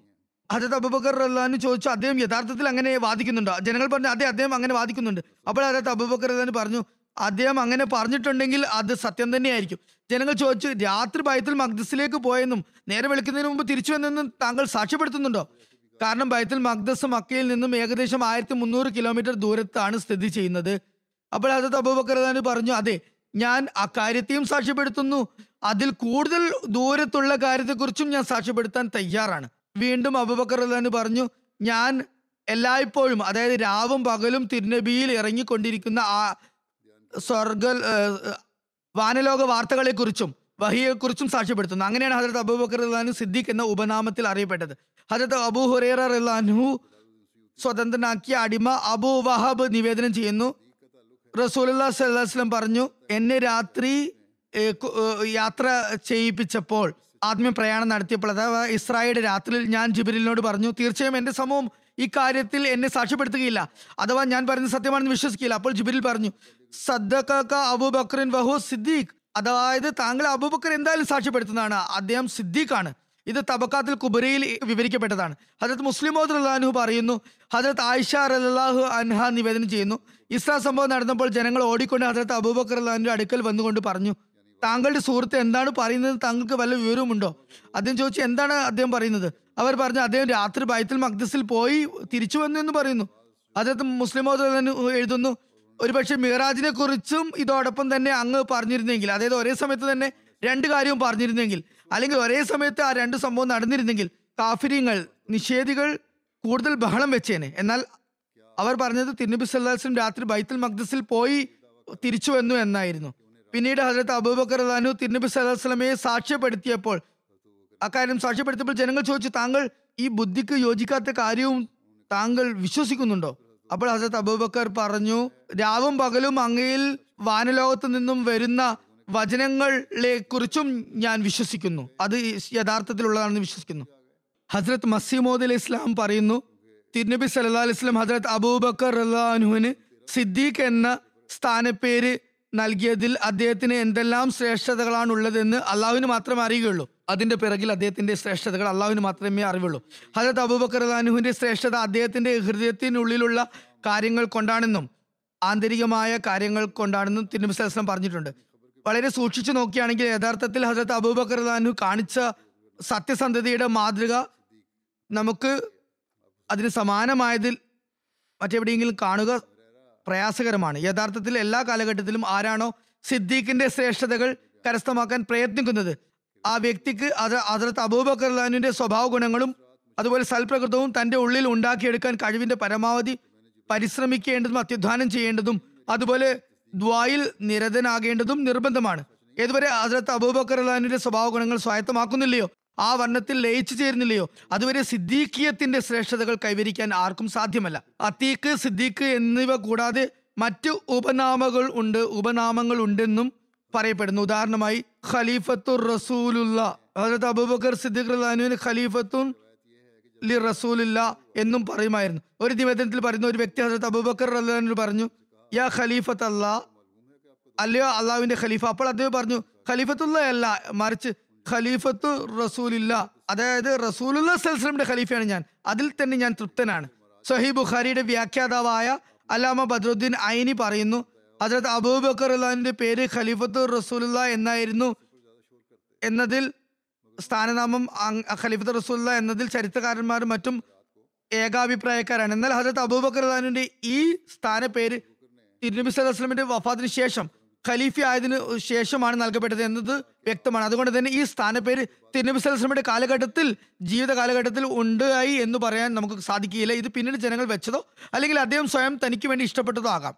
ഹജത് അബൂബക്കർ റഹ്ലാനു ചോദിച്ചു അദ്ദേഹം യഥാർത്ഥത്തിൽ അങ്ങനെ വാദിക്കുന്നുണ്ടോ? ജനങ്ങൾ പറഞ്ഞു അതെ അദ്ദേഹം അങ്ങനെ വാദിക്കുന്നുണ്ട്. അപ്പോൾ ഹജത് അബൂബക്കർ റഹ്ലാൻ പറഞ്ഞു അദ്ദേഹം അങ്ങനെ പറഞ്ഞിട്ടുണ്ടെങ്കിൽ അത് സത്യം തന്നെയായിരിക്കും. ജനങ്ങൾ ചോദിച്ചു രാത്രി ബൈത്തുൽ മഗ്ദസിലേക്ക് പോയെന്നും നേരെ വിളിക്കുന്നതിന് മുമ്പ് തിരിച്ചു വന്നെന്നും താങ്കൾ സാക്ഷ്യപ്പെടുത്തുന്നുണ്ടോ? കാരണം ബൈത്തുൽ മഗ്ദസ് മക്കയിൽ നിന്നും ഏകദേശം ആയിരത്തി മുന്നൂറ് കിലോമീറ്റർ ദൂരത്താണ് സ്ഥിതി ചെയ്യുന്നത്. അപ്പോൾ അത് അബൂബക്കർ അള്ളഹാൻ പറഞ്ഞു അതെ ഞാൻ അക്കാര്യത്തെയും സാക്ഷ്യപ്പെടുത്തുന്നു. അതിൽ കൂടുതൽ ദൂരത്തുള്ള കാര്യത്തെക്കുറിച്ചും ഞാൻ സാക്ഷ്യപ്പെടുത്താൻ തയ്യാറാണ്. വീണ്ടും അബൂബക്കർ അള്ളഹാൻ പറഞ്ഞു ഞാൻ എല്ലായ്പ്പോഴും അതായത് രാവും പകലും തിരുനബിയിൽ ഇറങ്ങിക്കൊണ്ടിരിക്കുന്ന ആ സ്വർഗ വാനലോക വാർത്തകളെ കുറിച്ചും വഹിയെക്കുറിച്ചും സാക്ഷ്യപ്പെടുത്തുന്നു. അങ്ങനെയാണ് ഹജരത് അബൂബക്കർ റഹ്ലാനു സിദ്ദീഖ് എന്ന ഉപനാമത്തിൽ അറിയപ്പെട്ടത്. ഹജരത് അബൂ ഹുറേറ റഹ്ലാനു സ്വതന്ത്രനാക്കിയ അടിമ അബൂ വഹാബ് നിവേദനം ചെയ്യുന്നു. റസൂലുല്ലാ സല്ലാസ്ലം പറഞ്ഞു എന്നെ രാത്രി യാത്ര ചെയ്യിപ്പിച്ചപ്പോൾ ആദ്യം പ്രയാണം നടത്തിയപ്പോൾ അഥവാ ഇസ്രായേലിന്റെ രാത്രിയിൽ ഞാൻ ജിബിലിനോട് പറഞ്ഞു തീർച്ചയായും എന്റെ സമൂഹം ഈ കാര്യത്തിൽ എന്നെ സാക്ഷ്യപ്പെടുത്തുകയില്ല. അഥവാ ഞാൻ പറയുന്നത് സത്യമാണെന്ന് വിശ്വസിക്കില്ല അപ്പോൾ ജിബിരിൽ പറഞ്ഞു സദ്ദഖ അബുബക്രിൻ വഹു സിദ്ദീഖ്. അതായത് താങ്കൾ അബൂബക്കർ എന്തായാലും സാക്ഷ്യപ്പെടുത്തുന്നതാണ്. അദ്ദേഹം സിദ്ദീഖാണ്. ഇത് തബക്കാത്തിൽ കുബരയിൽ വിവരിക്കപ്പെട്ടതാണ്. ഹജരത് മുസ്ലിം റഹ്ലാൻഹു പറയുന്നു ഹജരത് ആയിഷ റലാഹു അൻഹ നിവേദനം ചെയ്യുന്നു. ഇസ്ലാ സംഭവം നടന്നപ്പോൾ ജനങ്ങൾ ഓടിക്കൊണ്ട് ഹജരത്ത് അബൂബക്കർ റഹ്ലാന്റെ അടുക്കൽ വന്നുകൊണ്ട് പറഞ്ഞു താങ്കളുടെ സുഹൃത്ത് എന്താണ് പറയുന്നത്? താങ്കൾക്ക് വല്ല വിവരവുമുണ്ടോ? അദ്ദേഹം ചോദിച്ചു എന്താണ് അദ്ദേഹം പറയുന്നത്? അവർ പറഞ്ഞു അദ്ദേഹം രാത്രി ബൈത്തുൽ മഖ്ദസിൽ പോയി തിരിച്ചു വന്നു എന്ന് പറയുന്നു. അദ്ദേഹത്തെ മുസ്ലിം എഴുതുന്നു ഒരുപക്ഷെ മിഹറാജിനെ കുറിച്ചും ഇതോടൊപ്പം തന്നെ അങ്ങ് പറഞ്ഞിരുന്നെങ്കിൽ അതായത് ഒരേ സമയത്ത് തന്നെ രണ്ട് കാര്യവും പറഞ്ഞിരുന്നെങ്കിൽ അല്ലെങ്കിൽ ഒരേ സമയത്ത് ആ രണ്ട് സംഭവം നടന്നിരുന്നെങ്കിൽ കാഫിര്യങ്ങൾ നിഷേധികൾ കൂടുതൽ ബഹളം വെച്ചേനെ. എന്നാൽ അവർ പറഞ്ഞത് തിരുനബി സല്ലാസ്ലും രാത്രി ബൈത്തുൽ മഖ്ദസിൽ പോയി തിരിച്ചു വന്നു എന്നായിരുന്നു. പിന്നീട് ഹജരത്ത് അബൂബക്കർ അലാനു തിരുനബി സല്ലാസ്ലമയെ സാക്ഷ്യപ്പെടുത്തിയപ്പോൾ അക്കാര്യം സാക്ഷ്യപ്പെടുത്തിയപ്പോൾ ജനങ്ങൾ ചോദിച്ചു താങ്കൾ ഈ ബുദ്ധിക്ക് യോജിക്കാത്ത കാര്യവും താങ്കൾ വിശ്വസിക്കുന്നുണ്ടോ? അപ്പോൾ ഹസരത്ത് അബൂബക്കർ പറഞ്ഞു രാവും പകലും അങ്ങയിൽ വാനലോകത്ത് നിന്നും വരുന്ന വചനങ്ങളെ കുറിച്ചും ഞാൻ വിശ്വസിക്കുന്നു. അത് യഥാർത്ഥത്തിലുള്ളതാണെന്ന് വിശ്വസിക്കുന്നു. ഹസ്രത്ത് മസിമോദ് അലി ഇസ്ലാം പറയുന്നു തിരുനബി സല്ലാ അലൈഹി സ്വലം അബൂബക്കർ അള്ളാഹുവിന് സിദ്ദീഖ് എന്ന സ്ഥാനപ്പേര് നൽകിയതിൽ അദ്ദേഹത്തിന് എന്തെല്ലാം ശ്രേഷ്ഠതകളാണ് ഉള്ളതെന്ന് അള്ളാഹുവിന് മാത്രമേ അറിയുകയുള്ളൂ. അതിന്റെ പിറകിൽ അദ്ദേഹത്തിന്റെ ശ്രേഷ്ഠതകൾ അള്ളാഹുവിന് മാത്രമേ അറിവുള്ളൂ. ഹജരത് അബൂബക്കർ അലാനുഹുവിന്റെ ശ്രേഷ്ഠത അദ്ദേഹത്തിന്റെ ഹൃദയത്തിനുള്ളിലുള്ള കാര്യങ്ങൾ കൊണ്ടാണെന്നും ആന്തരികമായ കാര്യങ്ങൾ കൊണ്ടാണെന്നും തിരുനബി പറഞ്ഞിട്ടുണ്ട്. വളരെ സൂക്ഷിച്ചു നോക്കുകയാണെങ്കിൽ യഥാർത്ഥത്തിൽ ഹജരത്ത് അബൂബക്കർ അലാനു കാണിച്ച സത്യസന്ധതയുടെ മാതൃക നമുക്ക് അതിന് സമാനമായതിൽ മറ്റെവിടെയെങ്കിലും കാണുക പ്രയാസകരമാണ്. യഥാർത്ഥത്തിൽ എല്ലാ കാലഘട്ടത്തിലും ആരാണോ സിദ്ദീഖിന്റെ ശ്രേഷ്ഠതകൾ കരസ്ഥമാക്കാൻ പ്രയത്നിക്കുന്നത് ആ വ്യക്തിക്ക് അത് അതിർത്ത് അബൂബക്കർ അള്ളാഹുവിന്റെ സ്വഭാവ ഗുണങ്ങളും അതുപോലെ സൽപ്രകൃതവും തന്റെ ഉള്ളിൽ ഉണ്ടാക്കിയെടുക്കാൻ കഴിവിന്റെ പരമാവധി പരിശ്രമിക്കേണ്ടതും അത്യുദ്ധാനം ചെയ്യേണ്ടതും അതുപോലെ ദ്വായിൽ നിരതനാകേണ്ടതും നിർബന്ധമാണ്. ഏതുവരെ അതിർത്ത് അബൂബക്കർ അള്ളാഹുവിന്റെ സ്വഭാവ ഗുണങ്ങൾ സ്വായത്തമാക്കുന്നില്ലയോ? ആ വർണത്തിൽ ലയിച്ചു ചേരുന്നില്ലയോ? അതുവരെ സിദ്ദീഖിയത്തിന്റെ ശ്രേഷ്ഠതകൾ കൈവരിക്കാൻ ആർക്കും സാധ്യമല്ല. അത്തീഖ് സിദ്ദീഖ് എന്നിവ കൂടാതെ മറ്റ് ഉപനാമകൾ ഉണ്ട് ഉപനാമങ്ങൾ ഉണ്ടെന്നും പറയപ്പെടുന്നു. ഉദാഹരണമായി ഖലീഫത്തുർ റസൂലുള്ള അതായത് അബൂബക്കർ സിദ്ദീഖ് റഹ്ലാനുവിന് ഖലീഫത്തുൻ ലി റസൂലില്ല എന്നും പറയുമായിരുന്നു. ഒരു നിവേദനത്തിൽ പറയുന്ന ഒരു വ്യക്തി ഹജരത്ത് അബൂബക്കർ റഹ്ലാനു പറഞ്ഞു യാ ഖലീഫത്ത് അല്ലാ അല്ലയോ അള്ളാവിന്റെ ഖലീഫ. അപ്പോൾ അദ്ദേഹം പറഞ്ഞു ഖലീഫത്തുള്ള അല്ല മറിച്ച് ഖലീഫത്തു റസൂലില്ല. അതായത് റസൂലുള്ള സൽസ്ലമിന്റെ ഖലീഫയാണ് ഞാൻ. അതിൽ തന്നെ ഞാൻ തൃപ്തനാണ്. സഹി ബുഖാരിയുടെ വ്യാഖ്യാതാവായ അല്ലാമ ബദ്രുദ്ദീൻ ഐനി പറയുന്നു ഹജരത് അബൂബക്കർ അള്ളാഹിന്റെ പേര് ഖലീഫത്ത് റസൂലുള്ള എന്നായിരുന്നു. എന്നതിൽ സ്ഥാനനാമം ഖലീഫത്ത് റസൂല്ല എന്നതിൽ ചരിത്രകാരന്മാരും മറ്റും ഏകാഭിപ്രായക്കാരാണ്. എന്നാൽ ഹജരത് അബൂബക്കർ അള്ളാഹിന്റെ ഈ സ്ഥാനപ്പേര് തിരുനബി വസല്ലമയുടെ വഫാത്തിന് ശേഷം ഖലീഫ ആയതിനു ശേഷമാണ് നൽകപ്പെട്ടത് എന്നത് വ്യക്തമാണ്. അതുകൊണ്ട് തന്നെ ഈ സ്ഥാനപ്പേര് തിരുനബി സല്ലല്ലാഹു കാലഘട്ടത്തിൽ ജീവിത കാലഘട്ടത്തിൽ ഉണ്ടായി എന്ന് പറയാൻ നമുക്ക് സാധിക്കുകയില്ല. ഇത് പിന്നീട് ജനങ്ങൾ വെച്ചതോ അല്ലെങ്കിൽ അദ്ദേഹം സ്വയം തനിക്ക് വേണ്ടി ഇഷ്ടപ്പെട്ടതോ ആകാം.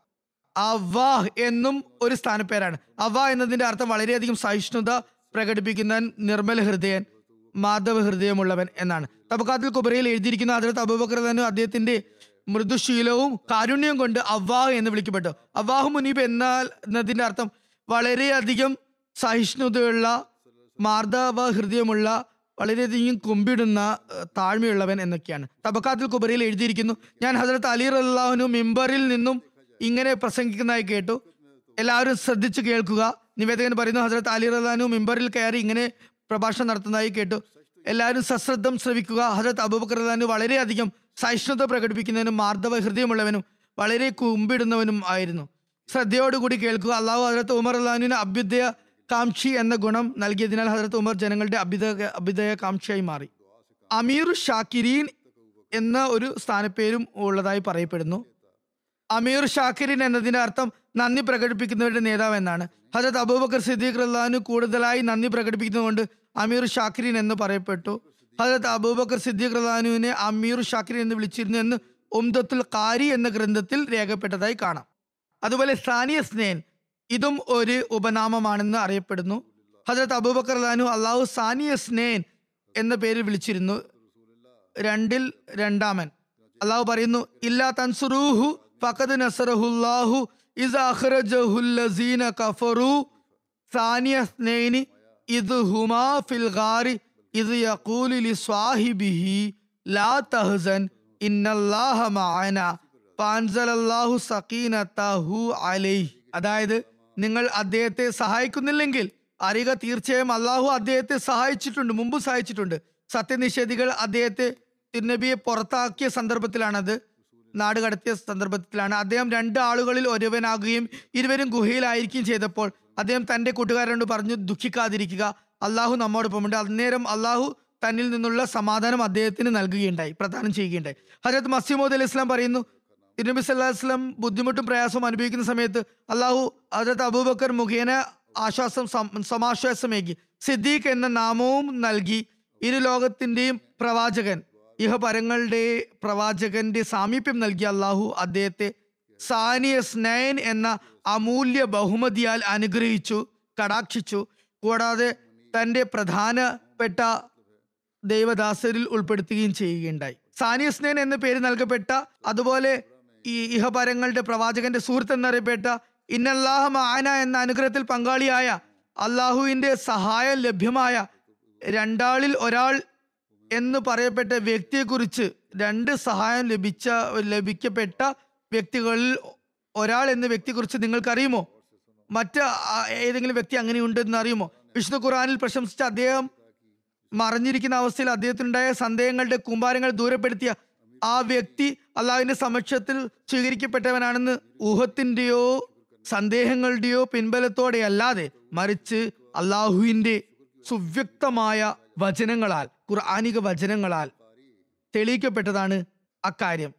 അവാഹ് എന്നും ഒരു സ്ഥാനപ്പേരാണ്. അവ എന്നതിന്റെ അർത്ഥം വളരെയധികം സഹിഷ്ണുത പ്രകടിപ്പിക്കുന്ന നിർമ്മല ഹൃദയൻ മാധവ ഹൃദയമുള്ളവൻ എന്നാണ്. തബക്കാത്തിൽ കുബറയിൽ എഴുതിയിരിക്കുന്ന അതിലത്ത് അബൂബക്കർ തന്നെ അദ്ദേഹത്തിന്റെ മൃദുശീലവും കാരുണ്യവും കൊണ്ട് അവ്വാഹ് എന്ന് വിളിക്കപ്പെട്ടു. അവ്വാഹ് മുനീബ് എന്നാൽ എന്നതിന്റെ അർത്ഥം? വളരെയധികം സഹിഷ്ണുതയുള്ള മാർദ്ദവ ഹൃദയമുള്ള വളരെയധികം കുമ്പിടുന്ന താഴ്മയുള്ളവൻ എന്നൊക്കെയാണ്. തബക്കാത്തിൽ കുബറയിൽ എഴുതിയിരിക്കുന്നു ഞാൻ ഹസരത്ത് അലി അള്ളാഹുനു മിമ്പറിൽ നിന്നും ഇങ്ങനെ പ്രസംഗിക്കുന്നതായി കേട്ടു. എല്ലാവരും ശ്രദ്ധിച്ചു കേൾക്കുക. നിവേദകൻ പറയുന്നു ഹസരത്ത് അലി അള്ളാഹുനു മിമ്പറിൽ കയറി ഇങ്ങനെ പ്രഭാഷണം നടത്തുന്നതായി കേട്ടു. എല്ലാവരും സശ്രദ്ധം ശ്രവിക്കുക. ഹസരത്ത് അബൂബക്കർ റല്ലാനു വളരെയധികം സഹിഷ്ണുത പ്രകടിപ്പിക്കുന്നവനും മാർദ്ദവ ഹൃദയമുള്ളവനും വളരെ കുമ്പിടുന്നവനും ആയിരുന്നു. ശ്രദ്ധയോടുകൂടി കേൾക്കുക. അള്ളാഹു ഹസരത്ത് ഉമർ അള്ളാഹുവിന് അഭ്യുദയ കാംക്ഷി എന്ന ഗുണം നൽകിയതിനാൽ ഹസരത്ത് ഉമർ ജനങ്ങളുടെ അഭ്യുദയ അഭ്യുദയ കാംക്ഷിയായി മാറി. അമീർ ഷാക്കിരീൻ എന്ന ഒരു സ്ഥാനപ്പേരും ഉള്ളതായി പറയപ്പെടുന്നു. അമീർ ഷാക്കിരിൻ എന്നതിന്റെ അർത്ഥം നന്ദി പ്രകടിപ്പിക്കുന്നവരുടെ നേതാവ് എന്നാണ്. ഹജത് അബൂബക്കർ സിദ്ദീഖ് റഹ്ലാനു കൂടുതലായി നന്ദി പ്രകടിപ്പിക്കുന്നതുകൊണ്ട് അമീർ ഷാക്കിരിൻ എന്ന് പറയപ്പെട്ടു. ഹജരത് അബൂബക്കർ സിദ്ദീഖ് റദാനുവിനെ അമീർ ഷാക്കിർ എന്ന് വിളിച്ചിരുന്നു എന്ന് ഉംദത്തുൽ ഖാരി എന്ന ഗ്രന്ഥത്തിൽ രേഖപ്പെട്ടതായി കാണാം. അതുപോലെ സാനിയ സ്നേൻ ഇതും ഒരു ഉപനാമമാണെന്ന് അറിയപ്പെടുന്നു. ഹജരത് അബൂബക്കർ റദാനു അള്ളാഹു സാനിയ സ്നേൻ എന്ന പേരിൽ വിളിച്ചിരുന്നു. രണ്ടിൽ രണ്ടാമൻ. അള്ളാഹു പറയുന്നു ഇല്ലാ തൻസുറൂഹു ഫഖദ് നസറഹുല്ലാഹു ഇസ് അഖ്റജഹുല്ലസീന കഫറു. സാനിയ സ്നേനി ഇത് ഹുമാ ഫിൽ ഗാരി ഇത് യഖൂലു ലിസ്വാഹിബിഹി ലാ തഹ്സൻ ഇന്നല്ലാഹ അലൈഹി. അതായത് നിങ്ങൾ അദ്ദേഹത്തെ സഹായിക്കുന്നില്ലെങ്കിൽ അറിയുക തീർച്ചയായും അള്ളാഹു അദ്ദേഹത്തെ സഹായിച്ചിട്ടുണ്ട് മുമ്പ് സഹായിച്ചിട്ടുണ്ട്. സത്യനിഷേധികൾ അദ്ദേഹത്തെ തിരുനബിയെ പുറത്താക്കിയ സന്ദർഭത്തിലാണത് നാട് കടത്തിയ സന്ദർഭത്തിലാണ്. അദ്ദേഹം രണ്ട് ആളുകളിൽ ഒരുവനാകുകയും ഇരുവരും ഗുഹയിലായിരിക്കുകയും ചെയ്തപ്പോൾ അദ്ദേഹം തന്റെ കൂട്ടുകാരനോട് പറഞ്ഞു ദുഃഖിക്കാതിരിക്കുക അള്ളാഹു നമ്മോടൊപ്പമുണ്ട് അന്നേരം അള്ളാഹു തന്നിൽ നിന്നുള്ള സമാധാനം അദ്ദേഹത്തിന് നൽകുകയുണ്ടായി പ്രദാനം ചെയ്യുകയുണ്ടായി. ഹജരത് മസീമോദ് അലി ഇസ്ലാം പറയുന്നു തിരുനബി സല്ലാഹു വസ്ലം ബുദ്ധിമുട്ടും പ്രയാസവും അനുഭവിക്കുന്ന സമയത്ത് അള്ളാഹു ഹജരത് അബൂബക്കർ മുഖേന ആശ്വാസം സമാശ്വാസമേകി സിദ്ദീഖ് എന്ന നാമവും നൽകി. ഇരു ലോകത്തിന്റെയും പ്രവാചകൻ ഇഹപരങ്ങളുടെ പ്രവാചകന്റെ സാമീപ്യം നൽകിയ അള്ളാഹു അദ്ദേഹത്തെ. സാനിയ സ്നയൻ എന്ന അമൂല്യ ബഹുമതിയാൽ അനുഗ്രഹിച്ചു കടാക്ഷിച്ചു. കൂടാതെ തന്റെ പ്രധാനപ്പെട്ട ദൈവദാസരിൽ ഉൾപ്പെടുത്തുകയും ചെയ്യുകയുണ്ടായി. സാനിയസ്നേൻ എന്ന പേര് നൽകപ്പെട്ട അതുപോലെ ഈ ഇഹപരങ്ങളുടെ പ്രവാചകന്റെ സുഹൃത്ത് എന്നറിയപ്പെട്ട ഇന്നല്ലാഹ മാന എന്ന അനുഗ്രഹത്തിൽ പങ്കാളിയായ അള്ളാഹുവിന്റെ സഹായം ലഭ്യമായ രണ്ടാളിൽ ഒരാൾ എന്ന് പറയപ്പെട്ട വ്യക്തിയെക്കുറിച്ച് രണ്ട് സഹായം ലഭിച്ച ലഭിക്കപ്പെട്ട വ്യക്തികളിൽ ഒരാൾ എന്ന വ്യക്തിയെക്കുറിച്ച് നിങ്ങൾക്കറിയുമോ? മറ്റ് ഏതെങ്കിലും വ്യക്തി അങ്ങനെയുണ്ടെന്ന് അറിയുമോ? വിശുദ്ധ ഖുറാനിൽ പ്രശംസിച്ച അദ്ദേഹം മറിഞ്ഞിരിക്കുന്ന അവസ്ഥയിൽ അദ്ദേഹത്തിനുണ്ടായ സന്ദേഹങ്ങളുടെ കുമ്പാരങ്ങൾ ദൂരപ്പെടുത്തിയ ആ വ്യക്തി അള്ളാഹുവിന്റെ സമക്ഷത്തിൽ സ്വീകരിക്കപ്പെട്ടവനാണെന്ന് ഊഹത്തിന്റെയോ സന്ദേഹങ്ങളുടെയോ പിൻബലത്തോടെ അല്ലാതെ മറിച്ച് അള്ളാഹുവിന്റെ സുവ്യക്തമായ വചനങ്ങളാൽ ഖുർആാനിക വചനങ്ങളാൽ തെളിയിക്കപ്പെട്ടതാണ് അക്കാര്യം.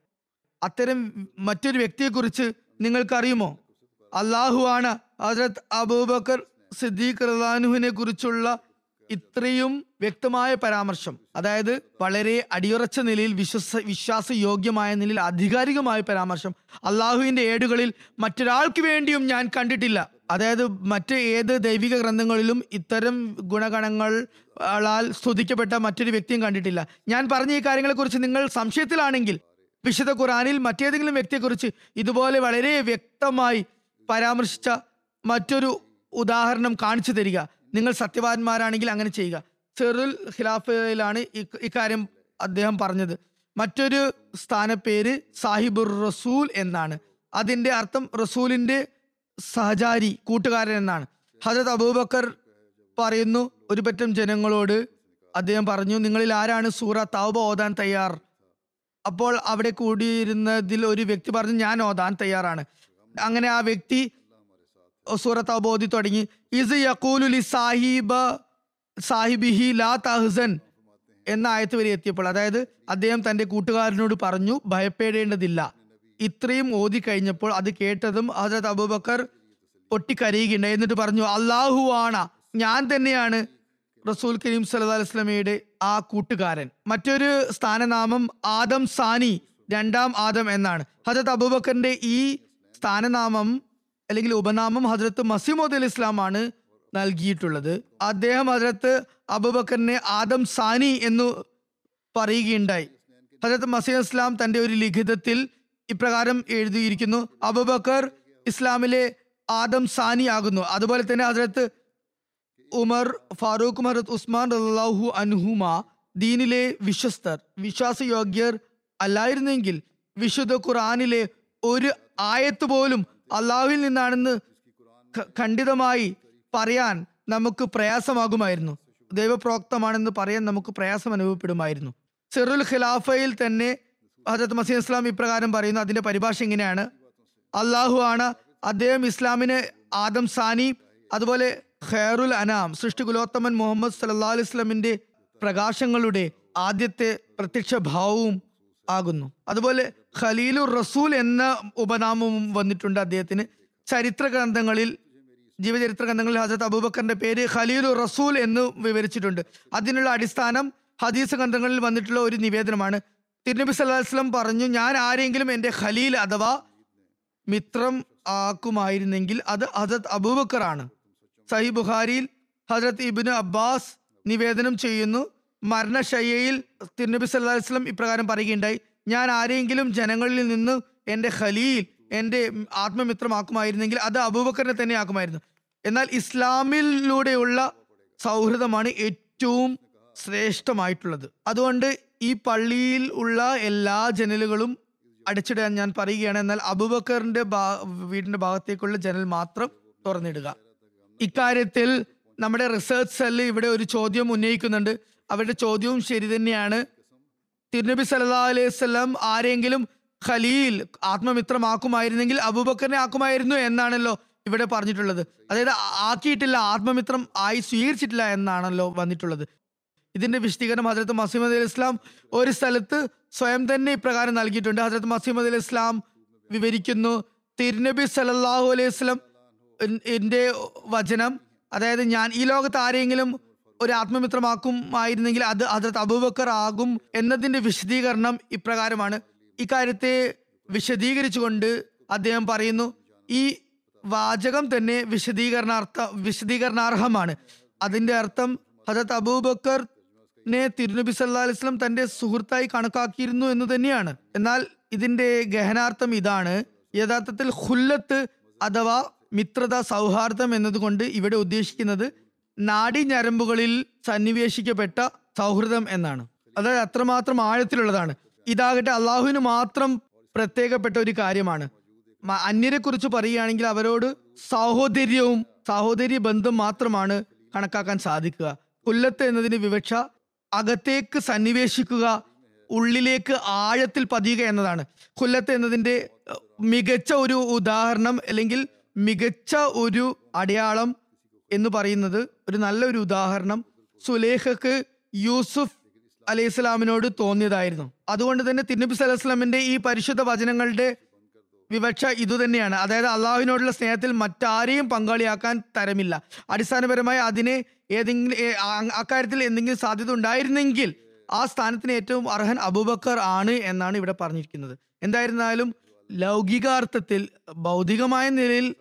അത്തരം മറ്റൊരു വ്യക്തിയെക്കുറിച്ച് നിങ്ങൾക്കറിയുമോ? അള്ളാഹു ആണ് ഹസരത് അബൂബക്കർ സിദ്ദീഖ് റദാനുഹിനെ കുറിച്ചുള്ള ഇത്രയും വ്യക്തമായ പരാമർശം അതായത് വളരെ അടിയുറച്ച നിലയിൽ വിശ്വസ വിശ്വാസയോഗ്യമായ നിലയിൽ ആധികാരികമായ പരാമർശം അള്ളാഹുവിന്റെ ഏടുകളിൽ മറ്റൊരാൾക്ക് വേണ്ടിയും ഞാൻ കണ്ടിട്ടില്ല. അതായത് മറ്റ് ഏത് ദൈവിക ഗ്രന്ഥങ്ങളിലും ഇത്തരം ഗുണഗണങ്ങളാൽ സ്തുതിക്കപ്പെട്ട മറ്റൊരു വ്യക്തിയും കണ്ടിട്ടില്ല. ഞാൻ പറഞ്ഞ ഈ കാര്യങ്ങളെക്കുറിച്ച് നിങ്ങൾ സംശയത്തിലാണെങ്കിൽ വിശുദ്ധ ഖുറാനിൽ മറ്റേതെങ്കിലും വ്യക്തിയെക്കുറിച്ച് ഇതുപോലെ വളരെ വ്യക്തമായി പരാമർശിച്ച മറ്റൊരു ഉദാഹരണം കാണിച്ചു തരിക. നിങ്ങൾ സത്യവാന്മാരാണെങ്കിൽ അങ്ങനെ ചെയ്യുക. സെറുൽ ഖിലാഫയിലാണ് ഇക്കാര്യം അദ്ദേഹം പറഞ്ഞത്. മറ്റൊരു സ്ഥാനപ്പേര് സാഹിബുർ റസൂൽ എന്നാണ്. അതിന്റെ അർത്ഥം റസൂലിന്റെ സഹചാരി കൂട്ടുകാരൻ എന്നാണ്. ഹജരത് അബൂബക്കർ പറയുന്നു ഒരു പറ്റം ജനങ്ങളോട് അദ്ദേഹം പറഞ്ഞു നിങ്ങളിൽ ആരാണ് സൂറ തൗബ ഓതാൻ തയ്യാർ? അപ്പോൾ അവിടെ കൂടിയിരുന്നതിൽ ഒരു വ്യക്തി പറഞ്ഞു ഞാൻ ഓതാൻ തയ്യാറാണ്. അങ്ങനെ ആ വ്യക്തി സൂറത്ത് അവബോധി തുടങ്ങി. ഇസ് യക്കൂലുലി സാഹിബ സാഹിബിഹി ലാ തഹ്സൻ എന്ന ആയത്ത് വരെ എത്തിയപ്പോൾ അതായത് അദ്ദേഹം തന്റെ കൂട്ടുകാരനോട് പറഞ്ഞു ഭയപ്പെടേണ്ടതില്ല. ഇത്രയും ഓതി കഴിഞ്ഞപ്പോൾ അത് കേട്ടതും ഹസരത് അബൂബക്കർ പൊട്ടിക്കരയുകയുണ്ടായി എന്നിട്ട് പറഞ്ഞു അള്ളാഹു ആണ ഞാൻ തന്നെയാണ് റസൂൽ കരീം സല്ലാ അലൈഹി വസല്ലമയുടെ ആ കൂട്ടുകാരൻ. മറ്റൊരു സ്ഥാനനാമം ആദം സാനി രണ്ടാം ആദം എന്നാണ്. ഹജത് അബൂബക്കറിന്റെ ഈ സ്ഥാനനാമം അല്ലെങ്കിൽ ഉപനാമം ഹജ്രത്ത് മസിമോദ് അലി ഇസ്ലാമാണ് നൽകിയിട്ടുള്ളത്. അദ്ദേഹം ഹജ്രത്ത് അബുബക്കറിനെ ആദം സാനി എന്ന് പറയുകയുണ്ടായി. ഹജ്രത്ത് മസീദ് ഇസ്ലാം തന്റെ ഒരു ലിഖിതത്തിൽ ഇപ്രകാരം എഴുതിയിരിക്കുന്നു. അബുബക്കർ ഇസ്ലാമിലെ ആദം സാനി ആകുന്നു. അതുപോലെ തന്നെ ഹജ്രത്ത് ഉമർ ഫാറൂഖ് മഹറത്ത് ഉസ്മാൻ റല്ലാഹു അൻഹുമ ദീനിലെ വിശ്വസ്തർ വിശ്വാസയോഗ്യർ അല്ലായിരുന്നെങ്കിൽ വിശുദ്ധ ഖുറാനിലെ ഒരു ആയത്ത് പോലും അള്ളാഹുവിൽ നിന്നാണെന്ന് ഖണ്ഡിതമായി പറയാൻ നമുക്ക് പ്രയാസമാകുമായിരുന്നു. ദൈവപ്രോക്തമാണെന്ന് പറയാൻ നമുക്ക് പ്രയാസം അനുഭവപ്പെടുമായിരുന്നു. സിറുൽ ഖിലാഫയിൽ തന്നെ ഹജത് മസീദ് ഇസ്ലാം ഇപ്രകാരം പറയുന്നു അതിന്റെ പരിഭാഷ ഇങ്ങനെയാണ്. അള്ളാഹു ആണ് അദ്ദേഹം ഇസ്ലാമിനെ ആദം സാനി അതുപോലെ ഖൈറുൽ അനാം സൃഷ്ടികുലോത്തമൻ മുഹമ്മദ് സല്ലാ അലൈഹി സ്വലമിന്റെ പ്രകാശങ്ങളുടെ ആദ്യത്തെ പ്രത്യക്ഷ ഭാവവും ആകുന്നു. അതുപോലെ ഖലീലുർ റസൂൽ എന്ന ഉപനാമവും വന്നിട്ടുണ്ട് അദ്ദേഹത്തിന്. ചരിത്ര ഗ്രന്ഥങ്ങളിൽ ജീവചരിത്ര ഗ്രന്ഥങ്ങളിൽ ഹസരത്ത് അബൂബക്കറിന്റെ പേര് ഖലീലുർ റസൂൽ എന്ന് വിവരിച്ചിട്ടുണ്ട്. അതിനുള്ള അടിസ്ഥാനം ഹദീസ് ഗ്രന്ഥങ്ങളിൽ വന്നിട്ടുള്ള ഒരു നിവേദനമാണ്. തിരുനബി വസല്ലം പറഞ്ഞു ഞാൻ ആരെങ്കിലും എന്റെ ഖലീൽ അഥവാ മിത്രം ആക്കുമായിരുന്നെങ്കിൽ അത് അബൂബക്കർ ആണ്. സഹി ബുഖാരിയിൽ ഹസരത് ഇബിന് അബ്ബാസ് നിവേദനം ചെയ്യുന്നു. മരണശയ്യയിൽ തിരുനബി അലൈഹി വസല്ലം ഇപ്രകാരം പറയുകയുണ്ടായി ഞാൻ ആരെങ്കിലും ജനങ്ങളിൽ നിന്ന് എന്റെ ഖലീൽ എന്റെ ആത്മമിത്രമാക്കുമായിരുന്നെങ്കിൽ അത് അബൂബക്കറിനെ തന്നെ ആക്കുമായിരുന്നു. എന്നാൽ ഇസ്ലാമിലൂടെയുള്ള സൗഹൃദമാണ് ഏറ്റവും ശ്രേഷ്ഠമായിട്ടുള്ളത്. അതുകൊണ്ട് ഈ പള്ളിയിൽ ഉള്ള എല്ലാ ജനലുകളും അടച്ചിടാൻ ഞാൻ പറയുകയാണ്. എന്നാൽ അബൂബക്കറിന്റെ വീടിന്റെ ഭാഗത്തേക്കുള്ള ജനൽ മാത്രം തുറന്നിടുക. ഇക്കാര്യത്തിൽ നമ്മുടെ റിസർച്ച് സെല്ല് ഇവിടെ ഒരു ചോദ്യം ഉന്നയിക്കുന്നുണ്ട്. അവരുടെ ചോദ്യവും ശരി തന്നെയാണ്. തിരുനബി സല്ലാ അലൈഹി വസല്ലം ആരെങ്കിലും ഖലീൽ ആത്മമിത്രമാക്കുമായിരുന്നെങ്കിൽ അബൂബക്കറിനെ ആക്കുമായിരുന്നു എന്നാണല്ലോ ഇവിടെ പറഞ്ഞിട്ടുള്ളത്. അതായത് ആക്കിയിട്ടില്ല ആത്മമിത്രം ആയി സ്വീകരിച്ചിട്ടില്ല എന്നാണല്ലോ വന്നിട്ടുള്ളത്. ഇതിന്റെ വിശദീകരണം ഹജരത്ത് മസീമദ് അലി ഇസ്ലാം ഒരു സ്ഥലത്ത് സ്വയം തന്നെ ഇപ്രകാരം നൽകിയിട്ടുണ്ട്. ഹജരത്ത് മസീമദ് അലി ഇസ്ലാം വിവരിക്കുന്നു തിരുനബി സല്ലല്ലാഹു അലൈഹി വസല്ലം എന്റെ വചനം അതായത് ഞാൻ ഈ ലോകത്ത് ആരെങ്കിലും ഒരു ആത്മമിത്രമാക്കുമായിരുന്നെങ്കിൽ അത് ഹജരത്ത് അബൂബക്കർ ആകും എന്നതിന്റെ വിശദീകരണം ഇപ്രകാരമാണ്. ഇക്കാര്യത്തെ വിശദീകരിച്ചുകൊണ്ട് അദ്ദേഹം പറയുന്നു ഈ വാചകം തന്നെ വിശദീകരണാർത്ഥ വിശദീകരണാർഹമാണ്. അതിന്റെ അർത്ഥം ഹജത് അബൂബക്കർ നെ തിരുനബി സല്ലാ അലിസ്ലം തന്റെ സുഹൃത്തായി കണക്കാക്കിയിരുന്നു എന്ന് തന്നെയാണ്. എന്നാൽ ഇതിന്റെ ഗഹനാർത്ഥം ഇതാണ് യഥാർത്ഥത്തിൽ ഹുല്ലത്ത് അഥവാ മിത്രത സൗഹാർദ്ദം എന്നതുകൊണ്ട് ഇവിടെ ഉദ്ദേശിക്കുന്നത് നാഡി ഞരമ്പുകളിൽ സന്നിവേശിക്കപ്പെട്ട സൗഹൃദം എന്നാണ്. അതായത് അത്രമാത്രം ആഴത്തിലുള്ളതാണ്. ഇതാകട്ടെ അള്ളാഹുവിന് മാത്രം പ്രത്യേകപ്പെട്ട ഒരു കാര്യമാണ്. അന്യരെ കുറിച്ച് പറയുകയാണെങ്കിൽ അവരോട് സാഹോദര്യവും സാഹോദര്യ ബന്ധം മാത്രമാണ് കണക്കാക്കാൻ സാധിക്കുക. കൊല്ലത്ത് എന്നതിന് വിവക്ഷ അകത്തേക്ക് സന്നിവേശിക്കുക ഉള്ളിലേക്ക് ആഴത്തിൽ പതിയുക എന്നതാണ്. കൊല്ലത്ത് എന്നതിന്റെ മികച്ച ഒരു ഉദാഹരണം അല്ലെങ്കിൽ മികച്ച ഒരു അടയാളം എന്ന് പറയുന്നത് ഒരു നല്ലൊരു ഉദാഹരണം സുലേഖക്ക് യൂസുഫ് അലൈഹി സ്വലാമിനോട് തോന്നിയതായിരുന്നു. അതുകൊണ്ട് തന്നെ തിരുനബി സലഹ് അലൈഹി ഈ പരിശുദ്ധ വചനങ്ങളുടെ വിവക്ഷ ഇതുതന്നെയാണ്. അതായത് അള്ളാഹുവിനോടുള്ള സ്നേഹത്തിൽ മറ്റാരെയും പങ്കാളിയാക്കാൻ തരമില്ല. അടിസ്ഥാനപരമായി അതിനെ ഏതെങ്കിലും അക്കാര്യത്തിൽ എന്തെങ്കിലും സാധ്യത ഉണ്ടായിരുന്നെങ്കിൽ ആ സ്ഥാനത്തിന് ഏറ്റവും അർഹൻ അബൂബക്കർ ആണ് എന്നാണ് ഇവിടെ പറഞ്ഞിരിക്കുന്നത്. എന്തായിരുന്നാലും ലൗകികാർത്ഥത്തിൽ ഭൗതികമായ നിലയിൽ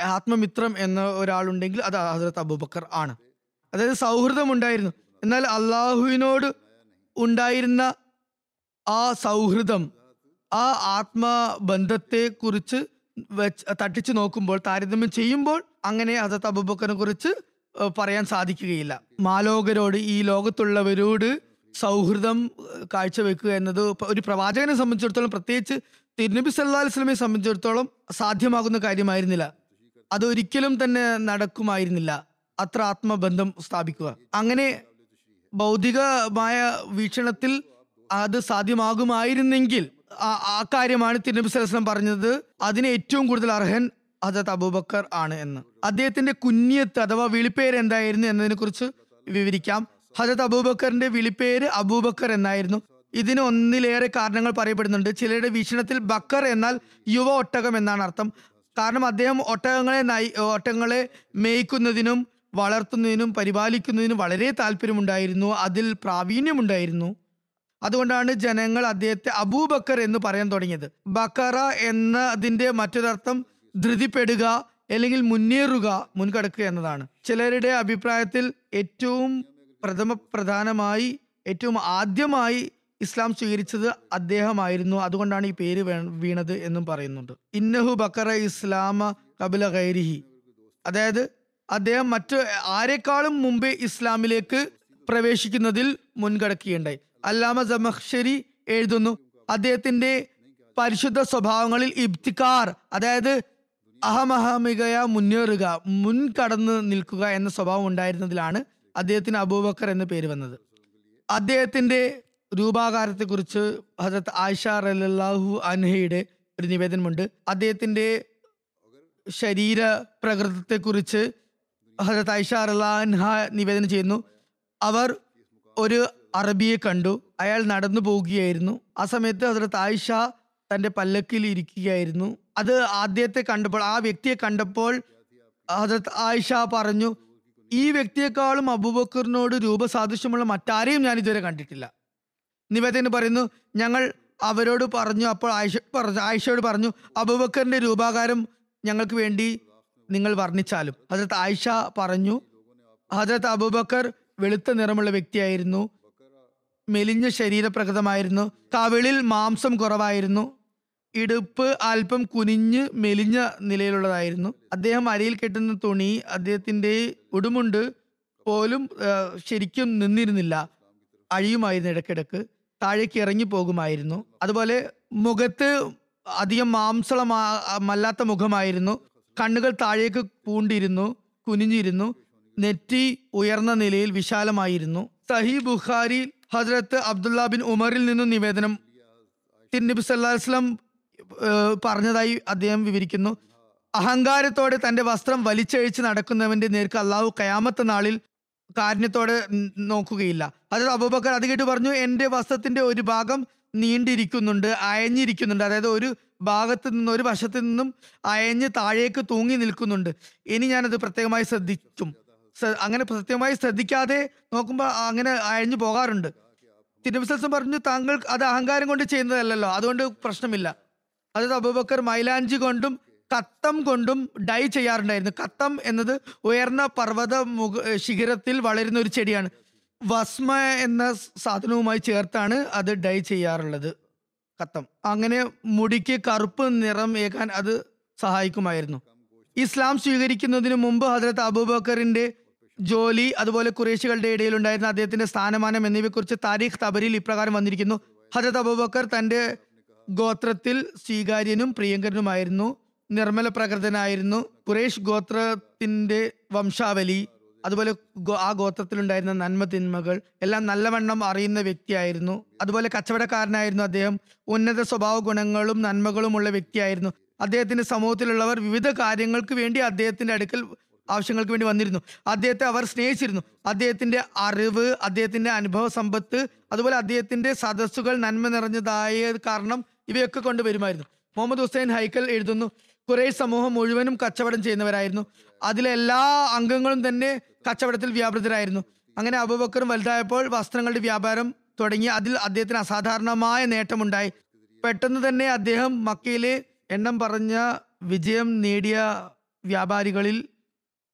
ആത്മമിത്രം എന്ന ഒരാളുണ്ടെങ്കിൽ അത് ഹസരത്ത് അബൂബക്കർ ആണ്. അതായത് സൗഹൃദം ഉണ്ടായിരുന്നു എന്നാൽ അള്ളാഹുവിനോട് ഉണ്ടായിരുന്ന ആ സൗഹൃദം ആ ആത്മബന്ധത്തെ കുറിച്ച് വെച്ച് തട്ടിച്ചു നോക്കുമ്പോൾ താരതമ്യം ചെയ്യുമ്പോൾ അങ്ങനെ ഹസരത്ത് അബൂബക്കറിനെ കുറിച്ച് പറയാൻ സാധിക്കുകയില്ല. മാലോകരോട് ഈ ലോകത്തുള്ളവരോട് സൗഹൃദം കാഴ്ചവെക്കുക എന്നത് ഒരു പ്രവാചകനെ സംബന്ധിച്ചിടത്തോളം പ്രത്യേകിച്ച് തിരുനബി സല്ലാ അലൈഹി സ്വലമെ സംബന്ധിച്ചിടത്തോളം സാധ്യമാകുന്ന കാര്യമായിരുന്നില്ല. അതൊരിക്കലും തന്നെ നടക്കുമായിരുന്നില്ല. അത്ര ആത്മബന്ധം സ്ഥാപിക്കുക. അങ്ങനെ ഭൗതികമായ വീക്ഷണത്തിൽ അത് സാധ്യമാകുമായിരുന്നെങ്കിൽ ആ- കാര്യമാണ് തിരുനബി സലസ്ലം പറഞ്ഞത്. അതിന് ഏറ്റവും കൂടുതൽ അർഹൻ ഹജത് അബൂബക്കർ ആണ് എന്ന്. അദ്ദേഹത്തിന്റെ കുഞ്ഞിയത്ത് അഥവാ വിളിപ്പേര് എന്തായിരുന്നു എന്നതിനെ കുറിച്ച് വിവരിക്കാം. ഹജത് അബൂബക്കറിന്റെ വിളിപ്പേര് അബൂബക്കർ എന്നായിരുന്നു. ഇതിന് ഒന്നിലേറെ കാരണങ്ങൾ പറയപ്പെടുന്നുണ്ട്. ചിലരുടെ വീക്ഷണത്തിൽ ബക്കർ എന്നാൽ യുവ ഒട്ടകം എന്നാണ് അർത്ഥം. കാരണം അദ്ദേഹം ഒട്ടകങ്ങളെ നയി ഒട്ടകങ്ങളെ മേയ്ക്കുന്നതിനും വളർത്തുന്നതിനും പരിപാലിക്കുന്നതിനും വളരെ താല്പര്യമുണ്ടായിരുന്നു. അതിൽ പ്രാവീണ്യമുണ്ടായിരുന്നു. അതുകൊണ്ടാണ് ജനങ്ങൾ അദ്ദേഹത്തെ അബൂബക്കർ എന്ന് പറയാൻ തുടങ്ങിയത്. ബക്കറ എന്ന അതിന്റെ മറ്റൊരർത്ഥം ധൃതിപ്പെടുക അല്ലെങ്കിൽ മുന്നേറുക മുൻകടക്കുക എന്നതാണ്. ചിലരുടെ അഭിപ്രായത്തിൽ ഏറ്റവും പ്രഥമ പ്രധാനമായി ഏറ്റവും ആദ്യമായി ഇസ്ലാം സ്വീകരിച്ചത് അദ്ദേഹമായിരുന്നു. അതുകൊണ്ടാണ് ഈ പേര് വീണത് എന്നും പറയുന്നുണ്ട്. ഇന്നഹു ബക്കറ ഇസ്ലാമ കബില ഗൈരിഹി. അതായത് അദ്ദേഹം മറ്റു ആരെക്കാളും മുമ്പേ ഇസ്ലാമിലേക്ക് പ്രവേശിക്കുന്നതിൽ മുൻകടക്കുകയുണ്ടായി. അല്ലാമ ജമഹ്ഷരി എഴുതുന്നു അദ്ദേഹത്തിന്റെ പരിശുദ്ധ സ്വഭാവങ്ങളിൽ ഇബ്തിക്കാർ അതായത് അഹമഹമികയ മുന്നേറുക മുൻകടന്ന് നിൽക്കുക എന്ന സ്വഭാവം ഉണ്ടായിരുന്നതിലാണ് അദ്ദേഹത്തിന് അബൂബക്കർ എന്ന പേര് വന്നത്. അദ്ദേഹത്തിന്റെ രൂപാകാരത്തെക്കുറിച്ച് ഹജത് ആയിഷ റലാഹു അൻഹയുടെ ഒരു നിവേദനമുണ്ട്. അദ്ദേഹത്തിന്റെ ശരീര പ്രകൃതത്തെക്കുറിച്ച് ഹജരത്ത് ആയിഷ അൻഹ നിവേദനം ചെയ്യുന്നു. അവർ ഒരു അറബിയെ കണ്ടു. അയാൾ നടന്നു പോവുകയായിരുന്നു. ആ സമയത്ത് ഹസരത്ത് ആയിഷ തന്റെ പല്ലക്കിൽ ഇരിക്കുകയായിരുന്നു. അത് ആദ്യത്തെ കണ്ടപ്പോൾ ആ വ്യക്തിയെ കണ്ടപ്പോൾ ഹസരത്ത് ആയിഷ പറഞ്ഞു ഈ വ്യക്തിയെക്കാളും അബൂബക്കറിനോട് രൂപസാദൃശ്യമുള്ള മറ്റാരെയും ഞാൻ ഇതുവരെ കണ്ടിട്ടില്ല. നിവേദന പറയുന്നു ഞങ്ങൾ അവരോട് പറഞ്ഞു അപ്പോൾ ആയിഷ പറഞ്ഞു ആയിഷയോട് പറഞ്ഞു അബുബക്കറിന്റെ രൂപാകാരം ഞങ്ങൾക്ക് വേണ്ടി നിങ്ങൾ വർണിച്ചാലും. ഹജരത്ത് ആയിഷ പറഞ്ഞു ഹജരത്ത് അബൂബക്കർ വെളുത്ത നിറമുള്ള വ്യക്തിയായിരുന്നു മെലിഞ്ഞ ശരീരപ്രകൃതമായിരുന്നു കവിളിൽ മാംസം കുറവായിരുന്നു ഇടുപ്പ് അല്പം കുനിഞ്ഞ് മെലിഞ്ഞ നിലയിലുള്ളതായിരുന്നു. അദ്ദേഹം അരയിൽ കെട്ടുന്ന തുണി അദ്ദേഹത്തിന്റെ ഉടുമുണ്ട് പോലും ശരിക്കും നിന്നിരുന്നില്ല അഴിയുമായിരുന്നു ഇടയ്ക്കിടക്ക് താഴേക്ക് ഇറങ്ങി പോകുമായിരുന്നു അതുപോലെ മുഖത്ത് അധികം മാംസളമല്ലാത്ത മുഖമായിരുന്നു. കണ്ണുകൾ താഴേക്ക് പൂണ്ടിരുന്നു കുനിഞ്ഞിരുന്നു. നെറ്റി ഉയർന്ന നിലയിൽ വിശാലമായിരുന്നു. സഹി ബുഖാരി ഹജ്രത്ത് അബ്ദുല്ല ബിൻ ഉമറിൽ നിന്നും നിവേദനം തിരുനബി അലൈഹി പറഞ്ഞതായി അദ്ദേഹം വിവരിക്കുന്നു. അഹങ്കാരത്തോടെ തന്റെ വസ്ത്രം വലിച്ചഴിച്ച് നടക്കുന്നവന്റെ നേർക്ക് അള്ളാഹു കയാമത്ത നാളിൽ കാരുണ്യത്തോടെ നോക്കുകയില്ല. അതായത് അബൂബക്കർ അത് കേട്ട് പറഞ്ഞു എന്റെ വസ്ത്രത്തിന്റെ ഒരു ഭാഗം നീണ്ടിരിക്കുന്നുണ്ട് അയഞ്ഞിരിക്കുന്നുണ്ട്. അതായത് ഒരു ഭാഗത്ത് നിന്ന് ഒരു വശത്ത് നിന്നും അയഞ്ഞ് താഴേക്ക് തൂങ്ങി നിൽക്കുന്നുണ്ട്. ഇനി ഞാനത് പ്രത്യേകമായി ശ്രദ്ധിക്കും. ശ്ര- അങ്ങനെ പ്രത്യേകമായി ശ്രദ്ധിക്കാതെ നോക്കുമ്പോൾ അങ്ങനെ അയഞ്ഞു പോകാറുണ്ട്. തിരുവിശ്വാസം പറഞ്ഞു താങ്കൾ അത് അഹങ്കാരം കൊണ്ട് ചെയ്യുന്നതല്ലല്ലോ. അതുകൊണ്ട് പ്രശ്നമില്ല. അതായത് അബൂബക്കർ മൈലാഞ്ചി കൊണ്ടും കത്തം കൊണ്ടും ഡൈ ചെയ്യാറുണ്ടായിരുന്നു. കത്തം എന്നത് ഉയർന്ന പർവത മുഖ ശിഖരത്തിൽ വളരുന്ന ഒരു ചെടിയാണ്. വസ്മ എന്ന സാധനവുമായി ചേർത്താണ് അത് ഡൈ ചെയ്യാറുള്ളത്. കത്തം. അങ്ങനെ മുടിക്ക് കറുപ്പ് നിറം ഏക്കാൻ അത് സഹായിക്കുമായിരുന്നു. ഇസ്ലാം സ്വീകരിക്കുന്നതിന് മുമ്പ് ഹജരത്ത് അബൂബക്കറിന്റെ ജോലി അതുപോലെ കുറേശികളുടെ ഇടയിൽ ഉണ്ടായിരുന്ന അദ്ദേഹത്തിന്റെ സ്ഥാനമാനം എന്നിവയെക്കുറിച്ച് താരീഖ് തബരിൽ ഇപ്രകാരം വന്നിരിക്കുന്നു. ഹജരത് അബൂബക്കർ തന്റെ ഗോത്രത്തിൽ സ്വീകാര്യനും പ്രിയങ്കരനുമായിരുന്നു. നിർമ്മല പ്രകൃതനായിരുന്നു. കുറേഷ് ഗോത്രത്തിന്റെ വംശാവലി അതുപോലെ ആ ഗോത്രത്തിലുണ്ടായിരുന്ന നന്മ തിന്മകൾ എല്ലാം നല്ലവണ്ണം അറിയുന്ന വ്യക്തിയായിരുന്നു. അതുപോലെ കച്ചവടക്കാരനായിരുന്നു അദ്ദേഹം. ഉന്നത സ്വഭാവ ഗുണങ്ങളും നന്മകളുമുള്ള വ്യക്തിയായിരുന്നു. അദ്ദേഹത്തിന്റെ സമൂഹത്തിലുള്ളവർ വിവിധ കാര്യങ്ങൾക്ക് വേണ്ടി അദ്ദേഹത്തിന്റെ അടുക്കൽ ആവശ്യങ്ങൾക്ക് വേണ്ടി വന്നിരുന്നു. അദ്ദേഹത്തെ അവർ സ്നേഹിച്ചിരുന്നു. അദ്ദേഹത്തിന്റെ അറിവ് അദ്ദേഹത്തിന്റെ അനുഭവ സമ്പത്ത് അതുപോലെ അദ്ദേഹത്തിന്റെ സദസ്സുകൾ നന്മ നിറഞ്ഞതായ കാരണം ഇവയൊക്കെ കൊണ്ടുവരുമായിരുന്നു മുഹമ്മദ് ഹുസൈൻ ഹൈക്കൽ എഴുതുന്നു കുറേ സമൂഹം മുഴുവനും കച്ചവടം ചെയ്യുന്നവരായിരുന്നു. അതിലെ എല്ലാ അംഗങ്ങളും തന്നെ കച്ചവടത്തിൽ വ്യാപൃതരായിരുന്നു. അങ്ങനെ അബൂബക്കറും വലുതായപ്പോൾ വസ്ത്രങ്ങളുടെ വ്യാപാരം തുടങ്ങി. അതിൽ അദ്ദേഹത്തിന് അസാധാരണമായ നേട്ടമുണ്ടായി. പെട്ടെന്ന് തന്നെ അദ്ദേഹം മക്കയിലെ എണ്ണം പറഞ്ഞ വിജയം നേടിയ വ്യാപാരികളിൽ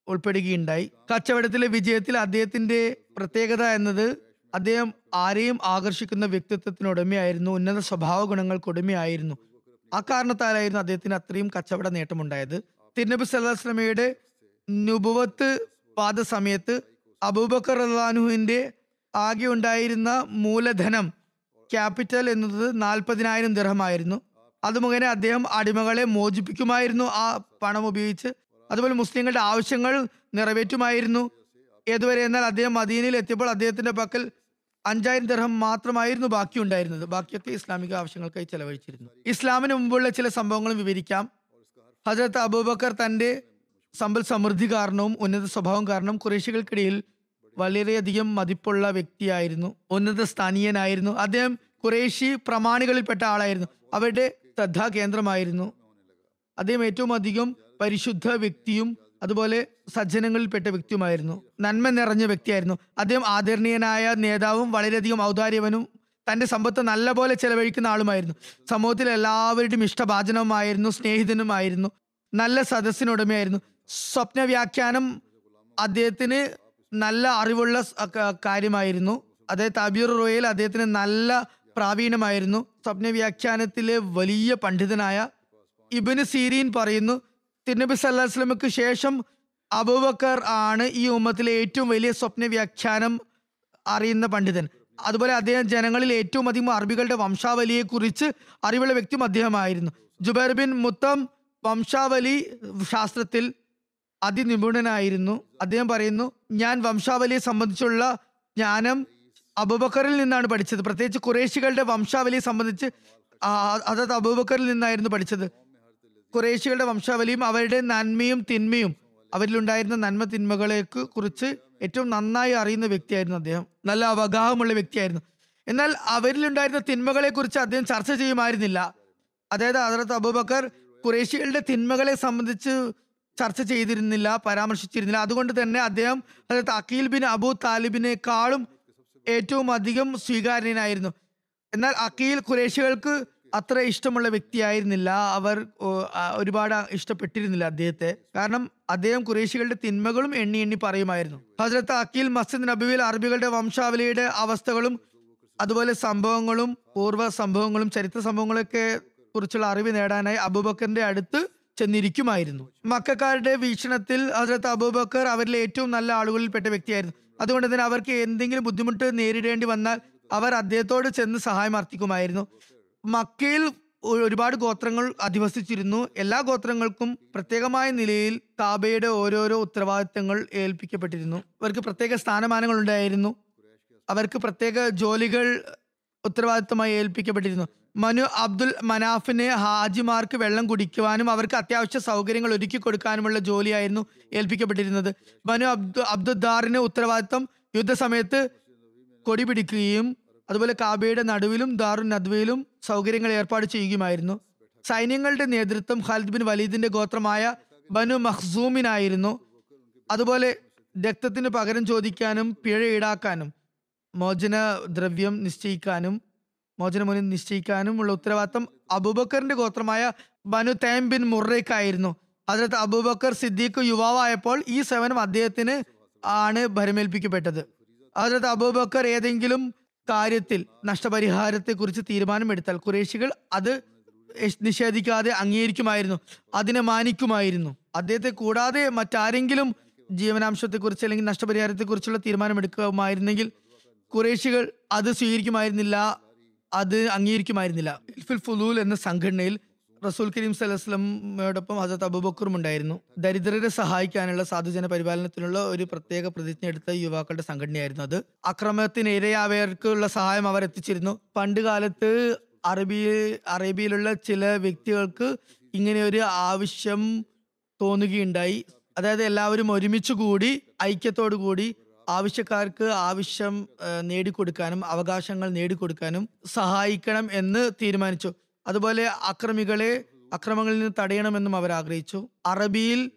ഉൾപ്പെടുകയുണ്ടായി. കച്ചവടത്തിലെ വിജയത്തിൽ അദ്ദേഹത്തിന്റെ പ്രത്യേകത എന്നത് അദ്ദേഹം ആരെയും ആകർഷിക്കുന്ന വ്യക്തിത്വത്തിനുടമയായിരുന്നു ഉന്നത സ്വഭാവ ഗുണങ്ങൾക്കുടമയായിരുന്നു ആ കാരണത്താലായിരുന്നു അദ്ദേഹത്തിന് അത്രയും കച്ചവട നേട്ടമുണ്ടായത്. തിരുനബി സല്ലാസ്ലമയുടെ നുബുവത്ത് പാത സമയത്ത് അബൂബക്കർ റഹ്ലാനുഹുവിന്റെ ആകെ ഉണ്ടായിരുന്ന മൂലധനം ക്യാപിറ്റൽ എന്നത് നാൽപ്പതിനായിരം ദിർഹമായിരുന്നു. അത് മുഖേന അദ്ദേഹം അടിമകളെ മോചിപ്പിക്കുമായിരുന്നു ആ പണം ഉപയോഗിച്ച്. അതുപോലെ മുസ്ലിങ്ങളുടെ ആവശ്യങ്ങൾ നിറവേറ്റുമായിരുന്നു. ഏതുവരെ എന്നാൽ അദ്ദേഹം മദീനയിൽ എത്തിയപ്പോൾ അദ്ദേഹത്തിന്റെ പക്കൽ അഞ്ചായിരം ദർഹം മാത്രമായിരുന്നു ബാക്കി ഉണ്ടായിരുന്നത് ബാക്കിയൊക്കെ ഇസ്ലാമിക ആവശ്യങ്ങൾക്കായി ചെലവഴിച്ചിരുന്നു. ഇസ്ലാമിന് മുമ്പുള്ള ചില സംഭവങ്ങളും വിവരിക്കാം. ഹജരത്ത് അബൂബക്കർ തന്റെ സമ്പൽ സമൃദ്ധി കാരണവും ഉന്നത സ്വഭാവം കാരണം കുറേശികൾക്കിടയിൽ വളരെയധികം മതിപ്പുള്ള വ്യക്തിയായിരുന്നു. ഉന്നത സ്ഥാനീയനായിരുന്നു. അദ്ദേഹം കുറേശി പ്രമാണികളിൽപ്പെട്ട ആളായിരുന്നു. അവരുടെ ശ്രദ്ധാകേന്ദ്രമായിരുന്നു. അദ്ദേഹം ഏറ്റവും അധികം പരിശുദ്ധ വ്യക്തിയും അതുപോലെ സജ്ജനങ്ങളിൽപ്പെട്ട വ്യക്തിയുമായിരുന്നു. നന്മ നിറഞ്ഞ വ്യക്തിയായിരുന്നു. അദ്ദേഹം ആദരണീയനായ നേതാവും വളരെയധികം ഔദാര്യവനും തന്റെ സമ്പത്ത് നല്ലപോലെ ചെലവഴിക്കുന്ന ആളുമായിരുന്നു. സമൂഹത്തിൽ എല്ലാവരുടെയും ഇഷ്ടഭാചനവുമായിരുന്നു സ്നേഹിതനുമായിരുന്നു നല്ല സദസ്സിനുടമയായിരുന്നു. സ്വപ്ന വ്യാഖ്യാനം അദ്ദേഹത്തിന് നല്ല അറിവുള്ള കാര്യമായിരുന്നു. അതായത് തബീർ റോയൽ അദ്ദേഹത്തിന് നല്ല പ്രാവീണമായിരുന്നു സ്വപ്ന വ്യാഖ്യാനത്തിലെ വലിയ പണ്ഡിതനായ ഇബിന് സീരീൻ പറയുന്നു തിരുനബി സല്ലാ വസ്ലമക്ക് ശേഷം അബൂബക്കർ ആണ് ഈ ഉമ്മത്തിലെ ഏറ്റവും വലിയ സ്വപ്ന വ്യാഖ്യാനം അറിയുന്ന പണ്ഡിതൻ. അതുപോലെ അദ്ദേഹം ജനങ്ങളിൽ ഏറ്റവും അധികം അറബികളുടെ വംശാവലിയെ കുറിച്ച് അറിവുള്ള വ്യക്തിയും അദ്ദേഹമായിരുന്നു. ജുബൈർ ബിൻ മുത്തം വംശാവലി ശാസ്ത്രത്തിൽ അതിനിപുണനായിരുന്നു. അദ്ദേഹം പറയുന്നു ഞാൻ വംശാവലിയെ സംബന്ധിച്ചുള്ള ജ്ഞാനം അബൂബക്കറിൽ നിന്നാണ് പഠിച്ചത്. പ്രത്യേകിച്ച് കുറേശികളുടെ വംശാവലിയെ സംബന്ധിച്ച് അതത് അബൂബക്കറിൽ നിന്നായിരുന്നു പഠിച്ചത്. കുറേശികളുടെ വംശാവലിയും അവരുടെ നന്മയും തിന്മയും അവരിലുണ്ടായിരുന്ന നന്മ തിന്മകളെ കുറിച്ച് ഏറ്റവും നന്നായി അറിയുന്ന വ്യക്തിയായിരുന്നു അദ്ദേഹം. നല്ല അവഗാഹമുള്ള വ്യക്തിയായിരുന്നു. എന്നാൽ അവരിലുണ്ടായിരുന്ന തിന്മകളെ കുറിച്ച് അദ്ദേഹം ചർച്ച ചെയ്യുമായിരുന്നില്ല. അതായത് ഹജറത്ത് അബൂബക്കർ കുറേശികളുടെ തിന്മകളെ സംബന്ധിച്ച് ചർച്ച ചെയ്തിരുന്നില്ല പരാമർശിച്ചിരുന്നില്ല. അതുകൊണ്ട് തന്നെ അദ്ദേഹം അതായത് അഖീൽ ബിൻ അബൂ താലിബിനേക്കാളും ഏറ്റവും അധികം സ്വീകാര്യനായിരുന്നു. എന്നാൽ അഖീൽ ഖുറേഷികൾക്ക് അത്ര ഇഷ്ടമുള്ള വ്യക്തിയായിരുന്നില്ല. അവർ ഒരുപാട് ഇഷ്ടപ്പെട്ടിരുന്നില്ല അദ്ദേഹത്തെ. കാരണം അദ്ദേഹം കുറേശികളുടെ തിന്മകളും എണ്ണി എണ്ണി പറയുമായിരുന്നു. ഹസരത്ത് അക്കീൽ മസ്ജിദ് നബിയിൽ അറബികളുടെ വംശാവലിയുടെ അവസ്ഥകളും അതുപോലെ സംഭവങ്ങളും പൂർവ സംഭവങ്ങളും ചരിത്ര സംഭവങ്ങളൊക്കെ കുറിച്ചുള്ള അറിവ് നേടാനായി അബൂബക്കറിന്റെ അടുത്ത് ചെന്നിരിക്കുമായിരുന്നു. മക്കാരുടെ വീക്ഷണത്തിൽ ഹസരത്ത് അബൂബക്കർ അവരിലെ ഏറ്റവും നല്ല ആളുകളിൽപ്പെട്ട വ്യക്തിയായിരുന്നു. അതുകൊണ്ട് തന്നെ അവർക്ക് എന്തെങ്കിലും ബുദ്ധിമുട്ട് നേരിടേണ്ടി വന്നാൽ അവർ അദ്ദേഹത്തോട് ചെന്ന് സഹായം അർത്ഥിക്കുമായിരുന്നു മക്കയിൽ ഒരുപാട് ഗോത്രങ്ങൾ അധിവസിച്ചിരുന്നു. എല്ലാ ഗോത്രങ്ങൾക്കും പ്രത്യേകമായ നിലയിൽ കാബയുടെ ഓരോരോ ഉത്തരവാദിത്തങ്ങൾ ഏൽപ്പിക്കപ്പെട്ടിരുന്നു. അവർക്ക് പ്രത്യേക സ്ഥാനമാനങ്ങൾ ഉണ്ടായിരുന്നു. അവർക്ക് പ്രത്യേക ജോലികൾ ഉത്തരവാദിത്തമായി ഏൽപ്പിക്കപ്പെട്ടിരുന്നു. മനു അബ്ദുൽ മനാഫിന് ഹാജിമാർക്ക് വെള്ളം കുടിക്കുവാനും അവർക്ക് അത്യാവശ്യ സൗകര്യങ്ങൾ ഒരുക്കി കൊടുക്കാനുമുള്ള ജോലിയായിരുന്നു ഏൽപ്പിക്കപ്പെട്ടിരുന്നത്. മനു അബ്ദു അബ്ദുദ്ദാറിന് ഉത്തരവാദിത്തം യുദ്ധസമയത്ത് കൊടി പിടിക്കുകയും അതുപോലെ കാബയുടെ നടുവിലും ദാറുൻ നദ്വയിലും സൗകര്യങ്ങൾ ഏർപ്പാട് ചെയ്യുകയുമായിരുന്നു. സൈന്യങ്ങളുടെ നേതൃത്വം ഖാലിദ് ബിൻ വലീദിന്റെ ഗോത്രമായ ബനു മഖ്സൂമിനായിരുന്നു. അതുപോലെ രക്തത്തിന് പകരം ചോദിക്കാനും പിഴ ഈടാക്കാനും മോചന ദ്രവ്യം നിശ്ചയിക്കാനും മോചനമുനി നിശ്ചയിക്കാനും ഉള്ള ഉത്തരവാദിത്തം അബൂബക്കറിന്റെ ഗോത്രമായ ബനു തൈം ബിൻ മുറേക്കായിരുന്നു അതിനകത്ത് അബൂബക്കർ സിദ്ദീഖ് യുവാവായപ്പോൾ ഈ സേവനം അദ്ദേഹത്തിന് ആണ് ഭരമേൽപ്പിക്കപ്പെട്ടത്. അതിനകത്ത് അബൂബക്കർ ഏതെങ്കിലും കാര്യത്തിൽ നഷ്ടപരിഹാരത്തെ കുറിച്ച് തീരുമാനമെടുത്താൽ കുറേശികൾ അത് നിഷേധിക്കാതെ അംഗീകരിക്കുമായിരുന്നു അതിനെ മാനിക്കുമായിരുന്നു. അദ്ദേഹത്തെ കൂടാതെ മറ്റാരെങ്കിലും ജീവനാംശത്തെക്കുറിച്ച് അല്ലെങ്കിൽ നഷ്ടപരിഹാരത്തെക്കുറിച്ചുള്ള തീരുമാനമെടുക്കുമായിരുന്നെങ്കിൽ കുറേശികൾ അത് സ്വീകരിക്കുമായിരുന്നില്ല അത് അംഗീകരിക്കുമായിരുന്നില്ല. ഇൽഫുൽ ഫുലൂൽ എന്ന സംഘടനയിൽ റസൂൽ കരീം സലഹ്സ്ലമയോടൊപ്പം ഹസത്ത് അബുബക്കറും ഉണ്ടായിരുന്നു. ദരിദ്രരെ സഹായിക്കാനുള്ള സാധുജന പരിപാലനത്തിനുള്ള ഒരു പ്രത്യേക പ്രതിജ്ഞ എടുത്ത യുവാക്കളുടെ സംഘടനയായിരുന്നു അത്. അക്രമത്തിന് ഇരയായവർക്കുള്ള സഹായം അവർ എത്തിച്ചിരുന്നു. പണ്ട് കാലത്ത് അറബി അറേബ്യയിലുള്ള ചില വ്യക്തികൾക്ക് ഇങ്ങനെ ഒരു ആവശ്യം തോന്നുകയുണ്ടായി. അതായത് എല്ലാവരും ഒരുമിച്ച് കൂടി ഐക്യത്തോടു കൂടി ആവശ്യക്കാർക്ക് ആവശ്യം നേടിക്കൊടുക്കാനും അവകാശങ്ങൾ നേടിക്കൊടുക്കാനും സഹായിക്കണം എന്ന് തീരുമാനിച്ചു. അതുപോലെ അക്രമികളെ അക്രമങ്ങളിൽ നിന്ന് തടയണമെന്നും അവർ ആഗ്രഹിച്ചു. അറബിയിൽ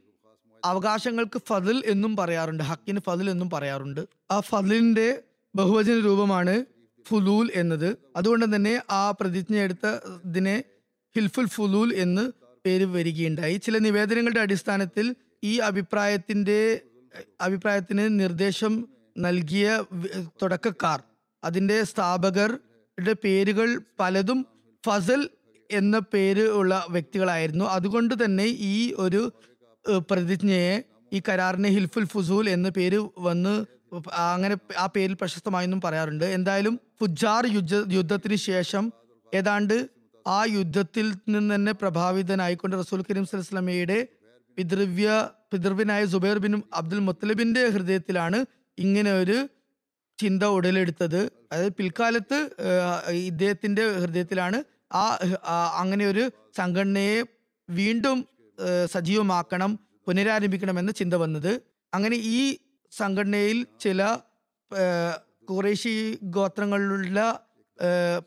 അവകാശങ്ങൾക്ക് ഫതിൽ എന്നും പറയാറുണ്ട് ഹക്കിന് ഫതിൽ എന്നും പറയാറുണ്ട്. ആ ഫതിലിന്റെ ബഹുവചന രൂപമാണ് ഫുലൂൽ എന്നത്. അതുകൊണ്ട് തന്നെ ആ പ്രതിജ്ഞ എടുത്ത ഇതിനെ ഹിൽഫുൽ ഫുലൂൽ എന്ന് പേര് വരികയുണ്ടായി. ചില നിവേദനങ്ങളുടെ അടിസ്ഥാനത്തിൽ ഈ അഭിപ്രായത്തിന്റെ അഭിപ്രായത്തിന് നിർദ്ദേശം നൽകിയ തുടക്കക്കാർ അതിന്റെ സ്ഥാപകരുടെ പേരുകൾ പലതും ഫസൽ എന്ന പേര് ഉള്ള വ്യക്തികളായിരുന്നു. അതുകൊണ്ട് തന്നെ ഈ ഒരു പ്രതിജ്ഞയെ ഈ കരാറിനെ ഹിൽഫുൽ ഫുസൂൽ എന്ന പേര് വന്ന് അങ്ങനെ ആ പേരിൽ പ്രശസ്തമായെന്നും പറയാറുണ്ട്. എന്തായാലും ഫുജാർ യുദ്ധ യുദ്ധത്തിന് ശേഷം ഏതാണ്ട് ആ യുദ്ധത്തിൽ നിന്ന് തന്നെ പ്രഭാവിതനായിക്കൊണ്ട് റസൂൽ കരീം സ്വലമയുടെ പിതൃവ്യ പിതൃവ്യനായ സുബൈർ ബിൻ അബ്ദുൽ മുത്തലിബിന്റെ ഹൃദയത്തിലാണ് ഇങ്ങനെ ഒരു ചിന്ത ഉടലെടുത്തത്. അതായത് പിൽക്കാലത്ത് ഇദ്ദേഹത്തിന്റെ ഹൃദയത്തിലാണ് ആ അങ്ങനെ ഒരു സംഘടനയെ വീണ്ടും സജീവമാക്കണം പുനരാരംഭിക്കണമെന്ന് ചിന്ത വന്നത്. അങ്ങനെ ഈ സംഘടനയിൽ ചില കുറേശി ഗോത്രങ്ങളിലുള്ള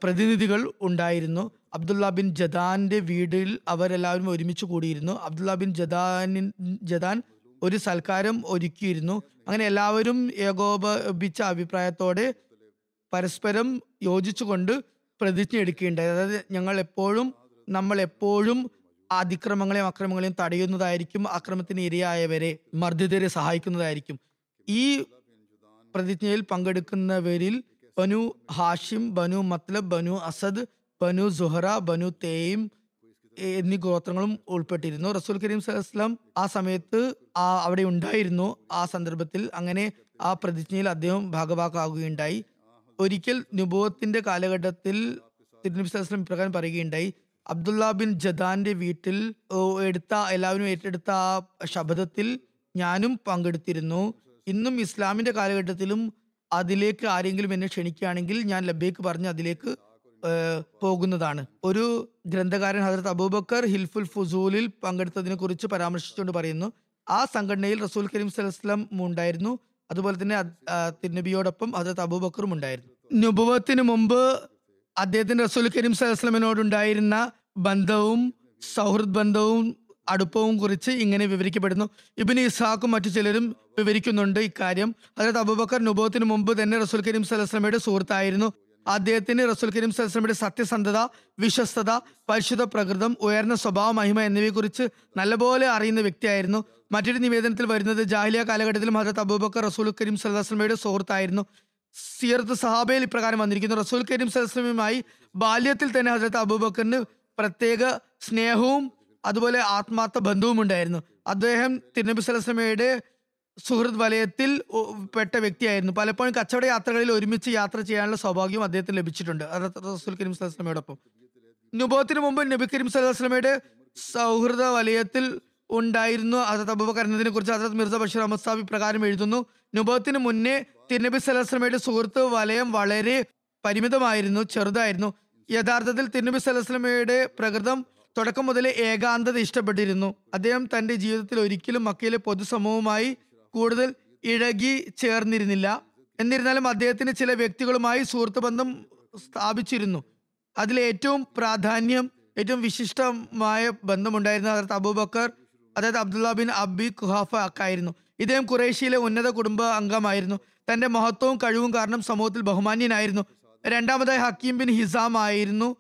പ്രതിനിധികൾ ഉണ്ടായിരുന്നു. അബ്ദുള്ള ബിൻ ജദാന്റെ വീടിൽ അവരെല്ലാവരും ഒരുമിച്ച് കൂടിയിരുന്നു. അബ്ദുള്ള ബിൻ ജദാനിൻ ജദാൻ ഒരു സൽക്കാരം ഒരുക്കിയിരുന്നു. അങ്ങനെ എല്ലാവരും ഏകോപിച്ച അഭിപ്രായത്തോടെ പരസ്പരം യോജിച്ചുകൊണ്ട് പ്രതിജ്ഞ എടുക്കേണ്ടത് അതായത് ഞങ്ങൾ എപ്പോഴും നമ്മൾ എപ്പോഴും അതിക്രമങ്ങളെയും അക്രമങ്ങളെയും തടയുന്നതായിരിക്കും അക്രമത്തിന് ഇരയായവരെ മർദ്ദിതരെ സഹായിക്കുന്നതായിരിക്കും. ഈ പ്രതിജ്ഞയിൽ പങ്കെടുക്കുന്നവരിൽ Banu Hashim Banu Matlab Banu Asad Banu Zuhra Banu തേയും എന്നീ ഗോത്രങ്ങളും ഉൾപ്പെട്ടിരുന്നു. റസൂൽ കരീം സലഹ്സ്ലാം ആ സമയത്ത് ആ അവിടെ ഉണ്ടായിരുന്നു. ആ സന്ദർഭത്തിൽ അങ്ങനെ ആ പ്രതിജ്ഞയിൽ അദ്ദേഹം ഭാഗഭാക്കാകുകയുണ്ടായി ഒരിക്കൽ നുബോത്തിന്റെ കാലഘട്ടത്തിൽ തിരുനബി പ്രകാരം പറയുകയുണ്ടായി അബ്ദുള്ള ബിൻ ജദാന്റെ വീട്ടിൽ എടുത്ത എല്ലാവരും ഏറ്റെടുത്ത ആ ശബ്ദത്തിൽ ഞാനും പങ്കെടുത്തിരുന്നു. ഇന്നും ഇസ്ലാമിന്റെ കാലഘട്ടത്തിലും അതിലേക്ക് ആരെങ്കിലും എന്നെ ക്ഷണിക്കുകയാണെങ്കിൽ ഞാൻ ലബേക്ക് പറഞ്ഞ് അതിലേക്ക് പോകുന്നതാണ്. ഒരു ഗ്രന്ഥകാരൻ ഹജറത്ത് അബൂബക്കർ ഹിൽഫുൽ ഫുസൂലിൽ പങ്കെടുത്തതിനെ കുറിച്ച് പരാമർശിച്ചുകൊണ്ട് പറയുന്നു ആ സംഘടനയിൽ റസൂൽ കരീം സലഹ്സ്ലം ഉണ്ടായിരുന്നു. അതുപോലെ തന്നെ തിരുനബിയോടൊപ്പം ഹജറത്ത് അബൂബക്കറും ഉണ്ടായിരുന്നു. നുബുവത്തിന് മുമ്പ് അദ്ദേഹത്തിന് റസൂൽ കരീം സലഹ്സ്ലമിനോടുണ്ടായിരുന്ന ബന്ധവും സൗഹൃദ് ബന്ധവും അടുപ്പവും കുറിച്ച് ഇങ്ങനെ വിവരിക്കപ്പെടുന്നു. ഇബിന് ഇസ്ഹാഖും മറ്റു ചിലരും വിവരിക്കുന്നുണ്ട് ഇക്കാര്യം. അതായത് അബൂബക്കർ നുബോത്തിന് മുമ്പ് തന്നെ റസൂൽ കരീം സലഹ്സ്ലമയുടെ സുഹൃത്തായിരുന്നു. അദ്ദേഹത്തിന് റസൂൽ കരീം സലഹ്സ്ലമയുടെ സത്യസന്ധത വിശ്വസ്തത പരിശുദ്ധ പ്രകൃതം ഉയർന്ന സ്വഭാവ മഹിമ എന്നിവയെക്കുറിച്ച് നല്ലപോലെ അറിയുന്ന വ്യക്തിയായിരുന്നു. മറ്റൊരു നിവേദനത്തിൽ വരുന്നത് ജാഹിലിയ കാലഘട്ടത്തിൽ ഹജരത്ത് അബൂബക്കർ റസൂൽ കരീം സലഹസ്ലമയുടെ സുഹൃത്തായിരുന്നു. സിയർത്ത് സഹാബയിൽ ഇപ്രകാരം വന്നിരിക്കുന്നു. റസൂൽ കരീം സലഹസ്ലമയുമായി ബാല്യത്തിൽ തന്നെ ഹജരത്ത് അബൂബക്കറിന് പ്രത്യേക സ്നേഹവും അതുപോലെ ആത്മാർത്ഥ ബന്ധവും ഉണ്ടായിരുന്നു. അദ്ദേഹം തിരുനബി സലഹസ്ലമയുടെ സുഹൃത്ത് വലയത്തിൽ പെട്ട വ്യക്തിയായിരുന്നു. പലപ്പോഴും കച്ചവട യാത്രകളിൽ ഒരുമിച്ച് യാത്ര ചെയ്യാനുള്ള സൗഭാഗ്യം അദ്ദേഹത്തിന് ലഭിച്ചിട്ടുണ്ട്. റസൂൽ കരീം സലഹസ്ലമയോടൊപ്പം നുബോത്തിന് മുമ്പ് നബി കരീം സലഹസ്ലമയുടെ സൗഹൃദ വലയത്തിൽ ഉണ്ടായിരുന്നു. ഹസരത്ത് അബൂബക്കർ എന്നതിനെ കുറിച്ച് ഹസരത്ത് മിർസ ബഷീർ അഹമ്മദ് സാബ് പ്രകാരം എഴുതുന്നു. നുബോത്തിന് മുന്നേ തിരുനബി സലഹ്സ്ലമയുടെ സുഹൃത്ത് വലയം വളരെ പരിമിതമായിരുന്നു ചെറുതായിരുന്നു. യഥാർത്ഥത്തിൽ തിരുനബി സലഹ്സ്ലമയുടെ പ്രകൃതം തുടക്കം മുതലേ ഏകാന്തത ഇഷ്ടപ്പെട്ടിരുന്നു. അദ്ദേഹം തന്റെ ജീവിതത്തിൽ ഒരിക്കലും മക്കയിലെ പൊതുസമൂഹവുമായി കൂടുതൽ ഇഴകി ചേർന്നിരുന്നില്ല. എന്നിരുന്നാലും അദ്ദേഹത്തിന് ചില വ്യക്തികളുമായി സുഹൃത്ത് ബന്ധം സ്ഥാപിച്ചിരുന്നു അതിലേറ്റവും പ്രാധാന്യം ഏറ്റവും വിശിഷ്ടമായ ബന്ധമുണ്ടായിരുന്ന ഹജറത്ത് അബൂബക്കർ അതായത് അബ്ദുള്ള ബിൻ അബി ഖുഹാഫ അക്കായിരുന്നു ഇദ്ദേഹം ഖുറേഷ്യയിലെ ഉന്നത കുടുംബ അംഗമായിരുന്നു. തന്റെ മഹത്വവും കഴിവും കാരണം സമൂഹത്തിൽ ബഹുമാന്യനായിരുന്നു. രണ്ടാമതായി ഹക്കീം ബിൻ ഹിസാം ആയിരുന്നു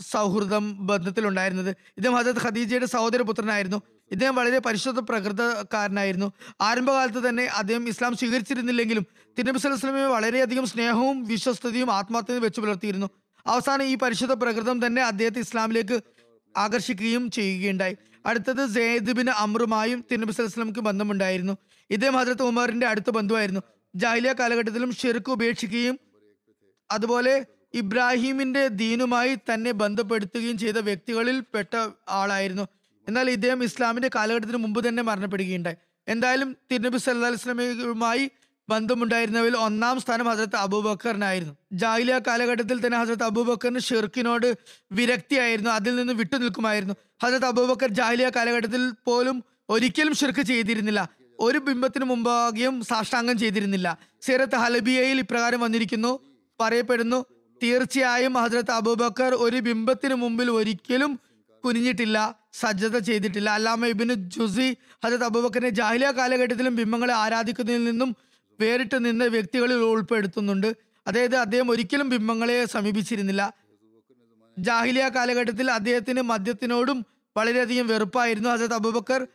സൗഹൃദം ബന്ധത്തിലുണ്ടായിരുന്നത്. ഇദ്ദേഹം ഹജത് ഖദീജയുടെ സഹോദരപുത്രനായിരുന്നു. ഇദ്ദേഹം വളരെ പരിശുദ്ധ പ്രകൃതക്കാരനായിരുന്നു. ആരംഭകാലത്ത് തന്നെ അദ്ദേഹം ഇസ്ലാം സ്വീകരിച്ചിരുന്നില്ലെങ്കിലും തിരുനബി സ്വലമെ വളരെയധികം സ്നേഹവും വിശ്വസ്തയും ആത്മാർത്ഥതയും വെച്ചു പുലർത്തിയിരുന്നു. അവസാനം ഈ പരിശുദ്ധ പ്രകൃതം തന്നെ അദ്ദേഹത്തെ ഇസ്ലാമിലേക്ക് ആകർഷിക്കുകയും ചെയ്യുകയുണ്ടായി. അടുത്തത് സെയ്ദ് ബിൻ അമ്രുമായും തിരുനബി സ്വലംക്ക് ബന്ധമുണ്ടായിരുന്നു. ഇദ്ദേഹം ഹജ്രത്ത് ഉമറിന്റെ അടുത്ത ബന്ധുവായിരുന്നു. ജാഹിലിയ കാലഘട്ടത്തിലും ഷിർക്ക് ഉപേക്ഷിക്കുകയും അതുപോലെ ഇബ്രാഹിമിന്റെ ദീനുമായി തന്നെ ബന്ധപ്പെടുത്തുകയും ചെയ്ത വ്യക്തികളിൽ പെട്ട ആളായിരുന്നു. എന്നാൽ ഇദ്ദേഹം ഇസ്ലാമിന്റെ കാലഘട്ടത്തിന് മുമ്പ് തന്നെ മരണപ്പെടുകയുണ്ടായി. എന്തായാലും തിരുനബി സല്ലാ ഇസ്ലാമിയുമായി ബന്ധമുണ്ടായിരുന്നവരിൽ ഒന്നാം സ്ഥാനം ഹസരത്ത് അബൂബക്കറിനായിരുന്നു. ജാഹിലിയ കാലഘട്ടത്തിൽ തന്നെ ഹസരത്ത് അബൂബക്കറിന് ഷിർക്കിനോട് വിരക്തിയായിരുന്നു. അതിൽ നിന്ന് വിട്ടു നിൽക്കുമായിരുന്നു ഹസരത്ത് അബൂബക്കർ ജാഹിലിയ കാലഘട്ടത്തിൽ പോലും ഒരിക്കലും ഷിർക്ക് ചെയ്തിരുന്നില്ല. ഒരു ബിംബത്തിന് മുമ്പാകെയും സാഷ്ടാംഗം ചെയ്തിരുന്നില്ല. സീറത്ത് ഹലബിയയിൽ ഇപ്രകാരം വന്നിരിക്കുന്നു പറയപ്പെടുന്നു തീർച്ചയായും ഹജ്രത്ത് അബൂബക്കർ ഒരു ബിംബത്തിന് മുമ്പിൽ ഒരിക്കലും കുനിഞ്ഞിട്ടില്ല സജ്ജത ചെയ്തിട്ടില്ല. അല്ലാമ ഇബിന് ജുസി ഹസരത് അബൂബക്കറിനെ ജാഹിലിയ കാലഘട്ടത്തിലും ബിംബങ്ങളെ ആരാധിക്കുന്നതിൽ നിന്നും വേറിട്ട് നിന്ന വ്യക്തികളിൽ ഉൾപ്പെടുത്തുന്നുണ്ട്. അതായത് അദ്ദേഹം ഒരിക്കലും ബിംബങ്ങളെ സമീപിച്ചിരുന്നില്ല. ജാഹിലിയ കാലഘട്ടത്തിൽ അദ്ദേഹത്തിന് മദ്യത്തിനോടും വളരെയധികം വെറുപ്പായിരുന്നു ഹസരത് അബൂബക്കർ.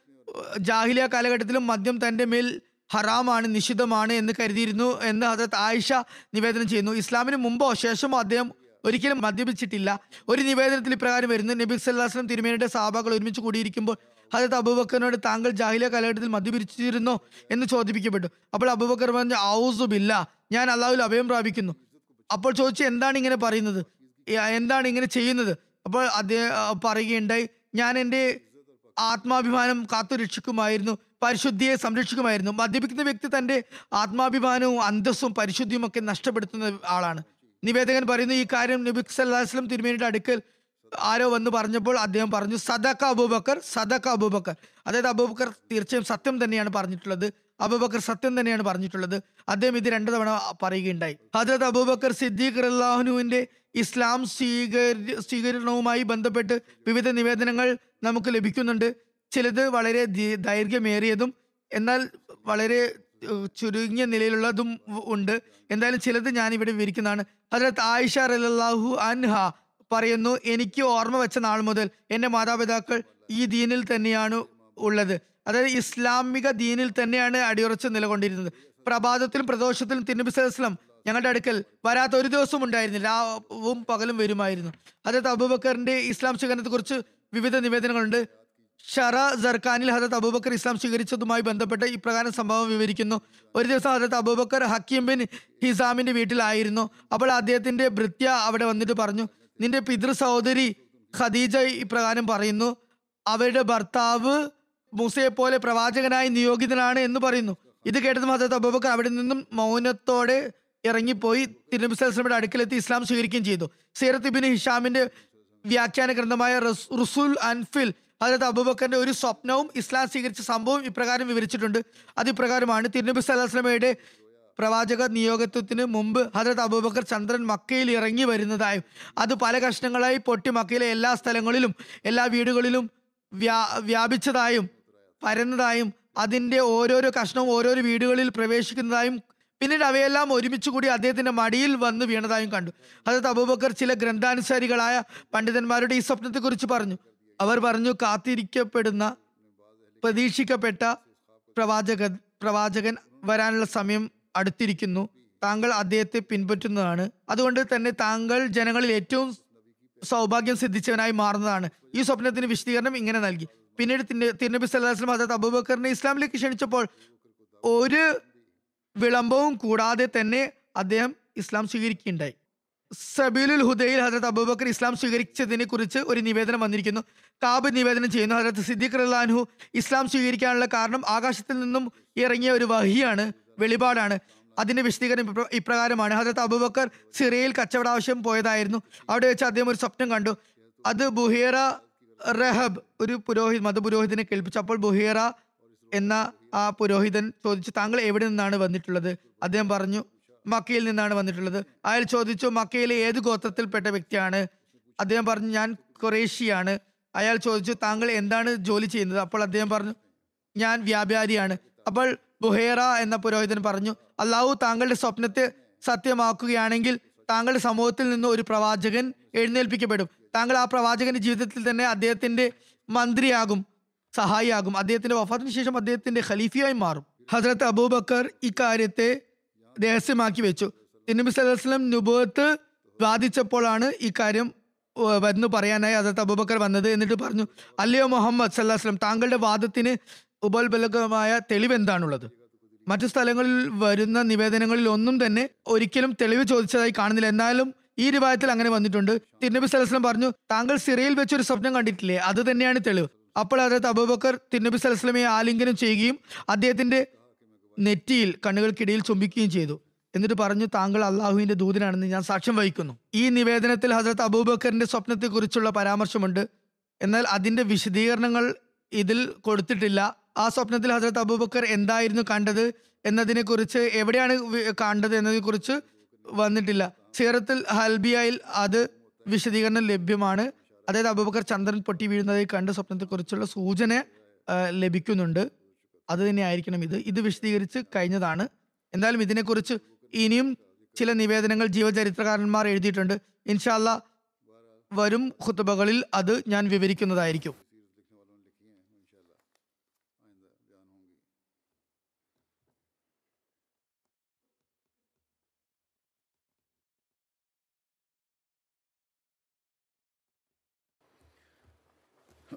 ജാഹിലിയ കാലഘട്ടത്തിലും മദ്യം തന്റെ മേൽ ഹറാമാണ് നിഷിദ്ധമാണ് എന്ന് കരുതിയിരുന്നു എന്ന് ഹസരത് ആയിഷ നിവേദനം ചെയ്യുന്നു. ഇസ്ലാമിന് മുമ്പോ ശേഷമോ അദ്ദേഹം ഒരിക്കലും മദ്യപിച്ചിട്ടില്ല. ഒരു നിവേദനത്തിൽ ഇപ്രകാരം വരുന്നു. നബി സല്ലാസ്ലം തിരുമേനിയുടെ സാബകൾ ഒരുമിച്ച് കൂടിയിരിക്കുമ്പോൾ ഹജരത് അബൂബക്കറിനോട് താങ്കൾ ജാഹിലിയ കാലഘട്ടത്തിൽ മദ്യപിച്ചിരുന്നോ എന്ന് ചോദിപ്പിക്കപ്പെട്ടു. അപ്പോൾ അബൂബക്കർ പറഞ്ഞു ഔസുബില്ല ഞാൻ അള്ളാഹുൽ അഭയം പ്രാപിക്കുന്നു. അപ്പോൾ ചോദിച്ചു എന്താണ് ഇങ്ങനെ പറയുന്നത്? എന്താണ് ഇങ്ങനെ ചെയ്യുന്നത്? അപ്പോൾ അദ്ദേഹം പറയുകയുണ്ടായി ഞാൻ എന്റെ ആത്മാഭിമാനം കാത്തു രക്ഷിക്കുമായിരുന്നു പരിശുദ്ധിയെ സംരക്ഷിക്കുമായിരുന്നു. മദ്യപിക്കുന്ന വ്യക്തി തന്റെ ആത്മാഭിമാനവും അന്തസ്സും പരിശുദ്ധിയും ഒക്കെ നഷ്ടപ്പെടുത്തുന്ന ആളാണ്. നിവേദകൻ പറയുന്നു ഈ കാര്യം നബിക് സല്ലാസ്ലം തിരുമേനിയുടെ അടുക്കൽ ആരോ വന്ന് പറഞ്ഞപ്പോൾ അദ്ദേഹം പറഞ്ഞു സദക്ക അബൂബക്കർ സദക്ക അബൂബക്കർ. അതായത് അബൂബക്കർ തീർച്ചയായും സത്യം തന്നെയാണ് പറഞ്ഞിട്ടുള്ളത്. അബൂബക്കർ സത്യം തന്നെയാണ് പറഞ്ഞിട്ടുള്ളത്. അദ്ദേഹം ഇത് രണ്ടു തവണ പറയുകയുണ്ടായി. ഹജരത് അബൂബക്കർ സിദ്ദീഖ് റല്ലാഹുനുവിന്റെ ഇസ്ലാം സ്വീകരി സ്വീകരണവുമായി ബന്ധപ്പെട്ട് വിവിധ നിവേദനങ്ങൾ നമുക്ക് ലഭിക്കുന്നുണ്ട്. ചിലത് വളരെ ദൈർഘ്യമേറിയതും എന്നാൽ വളരെ ചുരുങ്ങിയ നിലയിലുള്ളതും ഉണ്ട്. എന്തായാലും ചിലത് ഞാൻ ഇവിടെ വിവരിക്കുന്നതാണ്. ഹജരത് ആയിഷ റലാഹു അൻഹ പറയുന്നു എനിക്ക് ഓർമ്മ വെച്ച നാൾ മുതൽ എന്റെ മാതാപിതാക്കൾ ഈ ദീനിൽ തന്നെയാണ് ഉള്ളത്. അതായത് ഇസ്ലാമിക ദീനിൽ തന്നെയാണ് അടിയുറച്ച് നിലകൊണ്ടിരുന്നത്. പ്രഭാതത്തിലും പ്രദോഷത്തിലും തിരുനബി സലഹ്സ്ലം ഞങ്ങളുടെ അടുക്കൽ വരാത്ത ഒരു ദിവസം ഉണ്ടായിരുന്നില്ല. രാവും പകലും വരുമായിരുന്നു. അതായത് അബൂബക്കറിന്റെ ഇസ്ലാം സ്വീകരണത്തെ കുറിച്ച് വിവിധ നിവേദനങ്ങളുണ്ട്. ഷറ ജർഖാനിൽ ഹജത് അബൂബക്കർ ഇസ്ലാം സ്വീകരിച്ചതുമായി ബന്ധപ്പെട്ട് ഇപ്രകാരം സംഭവം വിവരിക്കുന്നു. ഒരു ദിവസം ഹജത് അബൂബക്കർ ഹക്കീം ബിൻ ഹിസാമിന്റെ വീട്ടിലായിരുന്നു. അപ്പോൾ അദ്ദേഹത്തിന്റെ ഭൃത്യ അവിടെ വന്നിട്ട് പറഞ്ഞു നിന്റെ പിതൃ സഹോദരി ഖദീജ ഇപ്രകാരം പറയുന്നു അവരുടെ ഭർത്താവ് മൂസയെ പോലെ പ്രവാചകനായി നിയോഗിതനാണ് എന്ന് പറയുന്നു. ഇത് കേട്ടതും ഹസരത്ത് അബൂബക്കർ അവിടെ നിന്നും മൗനത്തോടെ ഇറങ്ങിപ്പോയി തിരുനബി സലഹ്സ്ലമിയുടെ അടുക്കലെത്തി ഇസ്ലാം സ്വീകരിക്കുകയും ചെയ്തു. സീറത്ത് ഇബിൻ ഹിഷാമിന്റെ വ്യാഖ്യാന ഗ്രന്ഥമായ റസ്- റുസുൽ അൻഫിൽ ഹജരത്ത് അബൂബക്കറിന്റെ ഒരു സ്വപ്നവും ഇസ്ലാം സ്വീകരിച്ച സംഭവം ഇപ്രകാരം വിവരിച്ചിട്ടുണ്ട്. അത് ഇപ്രകാരമാണ് തിരുനബി സല്ലാസ്ലമയുടെ പ്രവാചക നിയോഗത്വത്തിന് മുമ്പ് ഹജരത് അബൂബക്കർ ചന്ദ്രൻ മക്കയിൽ ഇറങ്ങി വരുന്നതായും. അത് പല കഷ്ണങ്ങളായി പൊട്ടി മക്കയിലെ എല്ലാ സ്ഥലങ്ങളിലും എല്ലാ വീടുകളിലും വ്യാ വ്യാപിച്ചതായും പരന്നതായും അതിന്റെ ഓരോരോ കഷ്ണവും ഓരോരോ വീടുകളിൽ പ്രവേശിക്കുന്നതായും പിന്നീട് അവയെല്ലാം ഒരുമിച്ച് കൂടി അദ്ദേഹത്തിന്റെ മടിയിൽ വന്ന് വീണതായും കണ്ടു. ഹജരത് അബൂബക്കർ ചില ഗ്രന്ഥാനുസാരികളായ പണ്ഡിതന്മാരുടെ ഈ സ്വപ്നത്തെക്കുറിച്ച് പറഞ്ഞു. അവർ പറഞ്ഞു കാത്തിരിക്കപ്പെടുന്ന പ്രതീക്ഷിക്കപ്പെട്ട പ്രവാചക പ്രവാചകൻ വരാനുള്ള സമയം അടുത്തിരിക്കുന്നു. താങ്കൾ അദ്ദേഹത്തെ പിൻപറ്റുന്നതാണ്. അതുകൊണ്ട് തന്നെ താങ്കൾ ജനങ്ങളിൽ ഏറ്റവും സൗഭാഗ്യം സിദ്ധിച്ചവനായി മാറുന്നതാണ്. ഈ സ്വപ്നത്തിന് വിശദീകരണം ഇങ്ങനെ നൽകി. പിന്നീട് തിരുനബി സല്ലാസ്ലം അതായത് അബൂബക്കറിനെ ഇസ്ലാമിലേക്ക് ക്ഷണിച്ചപ്പോൾ ഒരു വിളംബവും കൂടാതെ തന്നെ അദ്ദേഹം ഇസ്ലാം സ്വീകരിക്കുകയുണ്ടായി. സബീലുൽ ഹുദയിൽ ഹജരത് അബൂബക്കർ ഇസ്ലാം സ്വീകരിച്ചതിനെ കുറിച്ച് ഒരു നിവേദനം വന്നിരിക്കുന്നു. കാബ് നിവേദനം ചെയ്യുന്നു. ഹജരത് സിദ്ദീഖ് റഹ്ലാൻഹു ഇസ്ലാം സ്വീകരിക്കാനുള്ള കാരണം ആകാശത്തിൽ നിന്നും ഇറങ്ങിയ ഒരു വഹിയാണ്. വെളിപാടാണ്. അതിന്റെ വിശദീകരണം ഇപ്രകാരമാണ്. ഹജരത്ത് അബുബക്കർ സിറിയയിൽ കച്ചവട ആവശ്യം പോയതായിരുന്നു. അവിടെ വെച്ച് അദ്ദേഹം ഒരു സ്വപ്നം കണ്ടു. അത് ബുഹേറ റഹബ് ഒരു പുരോഹിത് മതപുരോഹിതനെ കേൾപ്പിച്ചു. അപ്പോൾ ബുഹേറ എന്ന ആ പുരോഹിതൻ ചോദിച്ചു താങ്കൾ എവിടെ നിന്നാണ് വന്നിട്ടുള്ളത്? അദ്ദേഹം പറഞ്ഞു മക്കയിൽ നിന്നാണ് വന്നിട്ടുള്ളത്. അയാൾ ചോദിച്ചു മക്കയിലെ ഏത് ഗോത്രത്തിൽപ്പെട്ട വ്യക്തിയാണ്? അദ്ദേഹം പറഞ്ഞു ഞാൻ കൊറേഷ്യയാണ് അയാൾ ചോദിച്ചു താങ്കൾ എന്താണ് ജോലി ചെയ്യുന്നത്? അപ്പോൾ അദ്ദേഹം പറഞ്ഞു ഞാൻ വ്യാപാരിയാണ്. അപ്പോൾ ബുഹേറ എന്ന പുരോഹിതൻ പറഞ്ഞു അള്ളാഹു താങ്കളുടെ സ്വപ്നത്തെ സത്യമാക്കുകയാണെങ്കിൽ താങ്കളുടെ സമൂഹത്തിൽ നിന്ന് ഒരു പ്രവാചകൻ എഴുന്നേൽപ്പിക്കപ്പെടും. താങ്കൾ ആ പ്രവാചകന്റെ ജീവിതത്തിൽ തന്നെ അദ്ദേഹത്തിന്റെ മന്ത്രിയാകും സഹായിയാകും. അദ്ദേഹത്തിന്റെ വഫാത്തിന് ശേഷം അദ്ദേഹത്തിന്റെ ഖലീഫിയായി മാറും. ഹസ്രത്ത് അബൂബക്കർ ഇക്കാര്യത്തെ രഹസ്യമാക്കി വെച്ചു. തിരുനബി സലഹുസ്ലം നുബത്ത് വാദിച്ചപ്പോഴാണ് ഇക്കാര്യം വന്ന് പറയാനായി ഹസരത്ത് അബൂബക്കർ വന്നത് എന്നിട്ട് പറഞ്ഞു അല്ലയോ മുഹമ്മദ് സല്ലാഹുസ്ലം താങ്കളുടെ വാദത്തിന് ഉപോത്ബലകമായ തെളിവ് എന്താണുള്ളത് മറ്റു സ്ഥലങ്ങളിൽ വരുന്ന നിവേദനങ്ങളിൽ ഒന്നും തന്നെ ഒരിക്കലും തെളിവ് ചോദിച്ചതായി കാണുന്നില്ല. എന്നാലും ഈ രൂപത്തിൽ അങ്ങനെ വന്നിട്ടുണ്ട്. തിരുനബി സലഹ്സ്ലം പറഞ്ഞു താങ്കൾ സിറയിൽ വെച്ച് ഒരു സ്വപ്നം കണ്ടിട്ടില്ലേ? അത് തന്നെയാണ് തെളിവ്. അപ്പോൾ അതായത് അബൂബക്കർ തിരുനബി സലസ്ലമെ ആലിംഗനം ചെയ്യുകയും അദ്ദേഹത്തിന്റെ നെറ്റിയിൽ കണ്ണുകൾക്കിടയിൽ ചുംബിക്കുകയും ചെയ്തു. എന്നിട്ട് പറഞ്ഞു താങ്കൾ അള്ളാഹുവിന്റെ ദൂതനാണെന്ന് ഞാൻ സാക്ഷ്യം വഹിക്കുന്നു. ഈ നിവേദനത്തിൽ ഹസരത്ത് അബൂബക്കറിന്റെ സ്വപ്നത്തെക്കുറിച്ചുള്ള പരാമർശമുണ്ട്. എന്നാൽ അതിന്റെ വിശദീകരണങ്ങൾ ഇതിൽ കൊടുത്തിട്ടില്ല. ആ സ്വപ്നത്തിൽ ഹസരത്ത് അബൂബക്കർ എന്തായിരുന്നു കണ്ടത് എന്നതിനെ കുറിച്ച് എവിടെയാണ് കണ്ടത് എന്നതിനെ കുറിച്ച് വന്നിട്ടില്ല. സീറത്തിൽ ഹൽബിയയിൽ അത് വിശദീകരണം ലഭ്യമാണ്. അതായത് അബൂബക്കർ ചന്ദ്രൻ പൊട്ടി വീഴുന്നതായി കണ്ട സ്വപ്നത്തെക്കുറിച്ചുള്ള സൂചന ലഭിക്കുന്നുണ്ട്. അത് തന്നെയായിരിക്കണം ഇത്. ഇത് വിശദീകരിച്ച് കഴിഞ്ഞതാണ്. എന്തായാലും ഇതിനെക്കുറിച്ച് ഇനിയും ചില നിവേദനങ്ങൾ ജീവചരിത്രകാരന്മാർ എഴുതിയിട്ടുണ്ട്. ഇൻഷാല്ല വരും ഖുത്തുബകളിൽ അത് ഞാൻ വിവരിക്കുന്നതായിരിക്കും.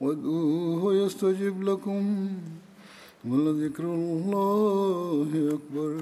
وادعوه يستجب لكم ولذكر الله أكبر.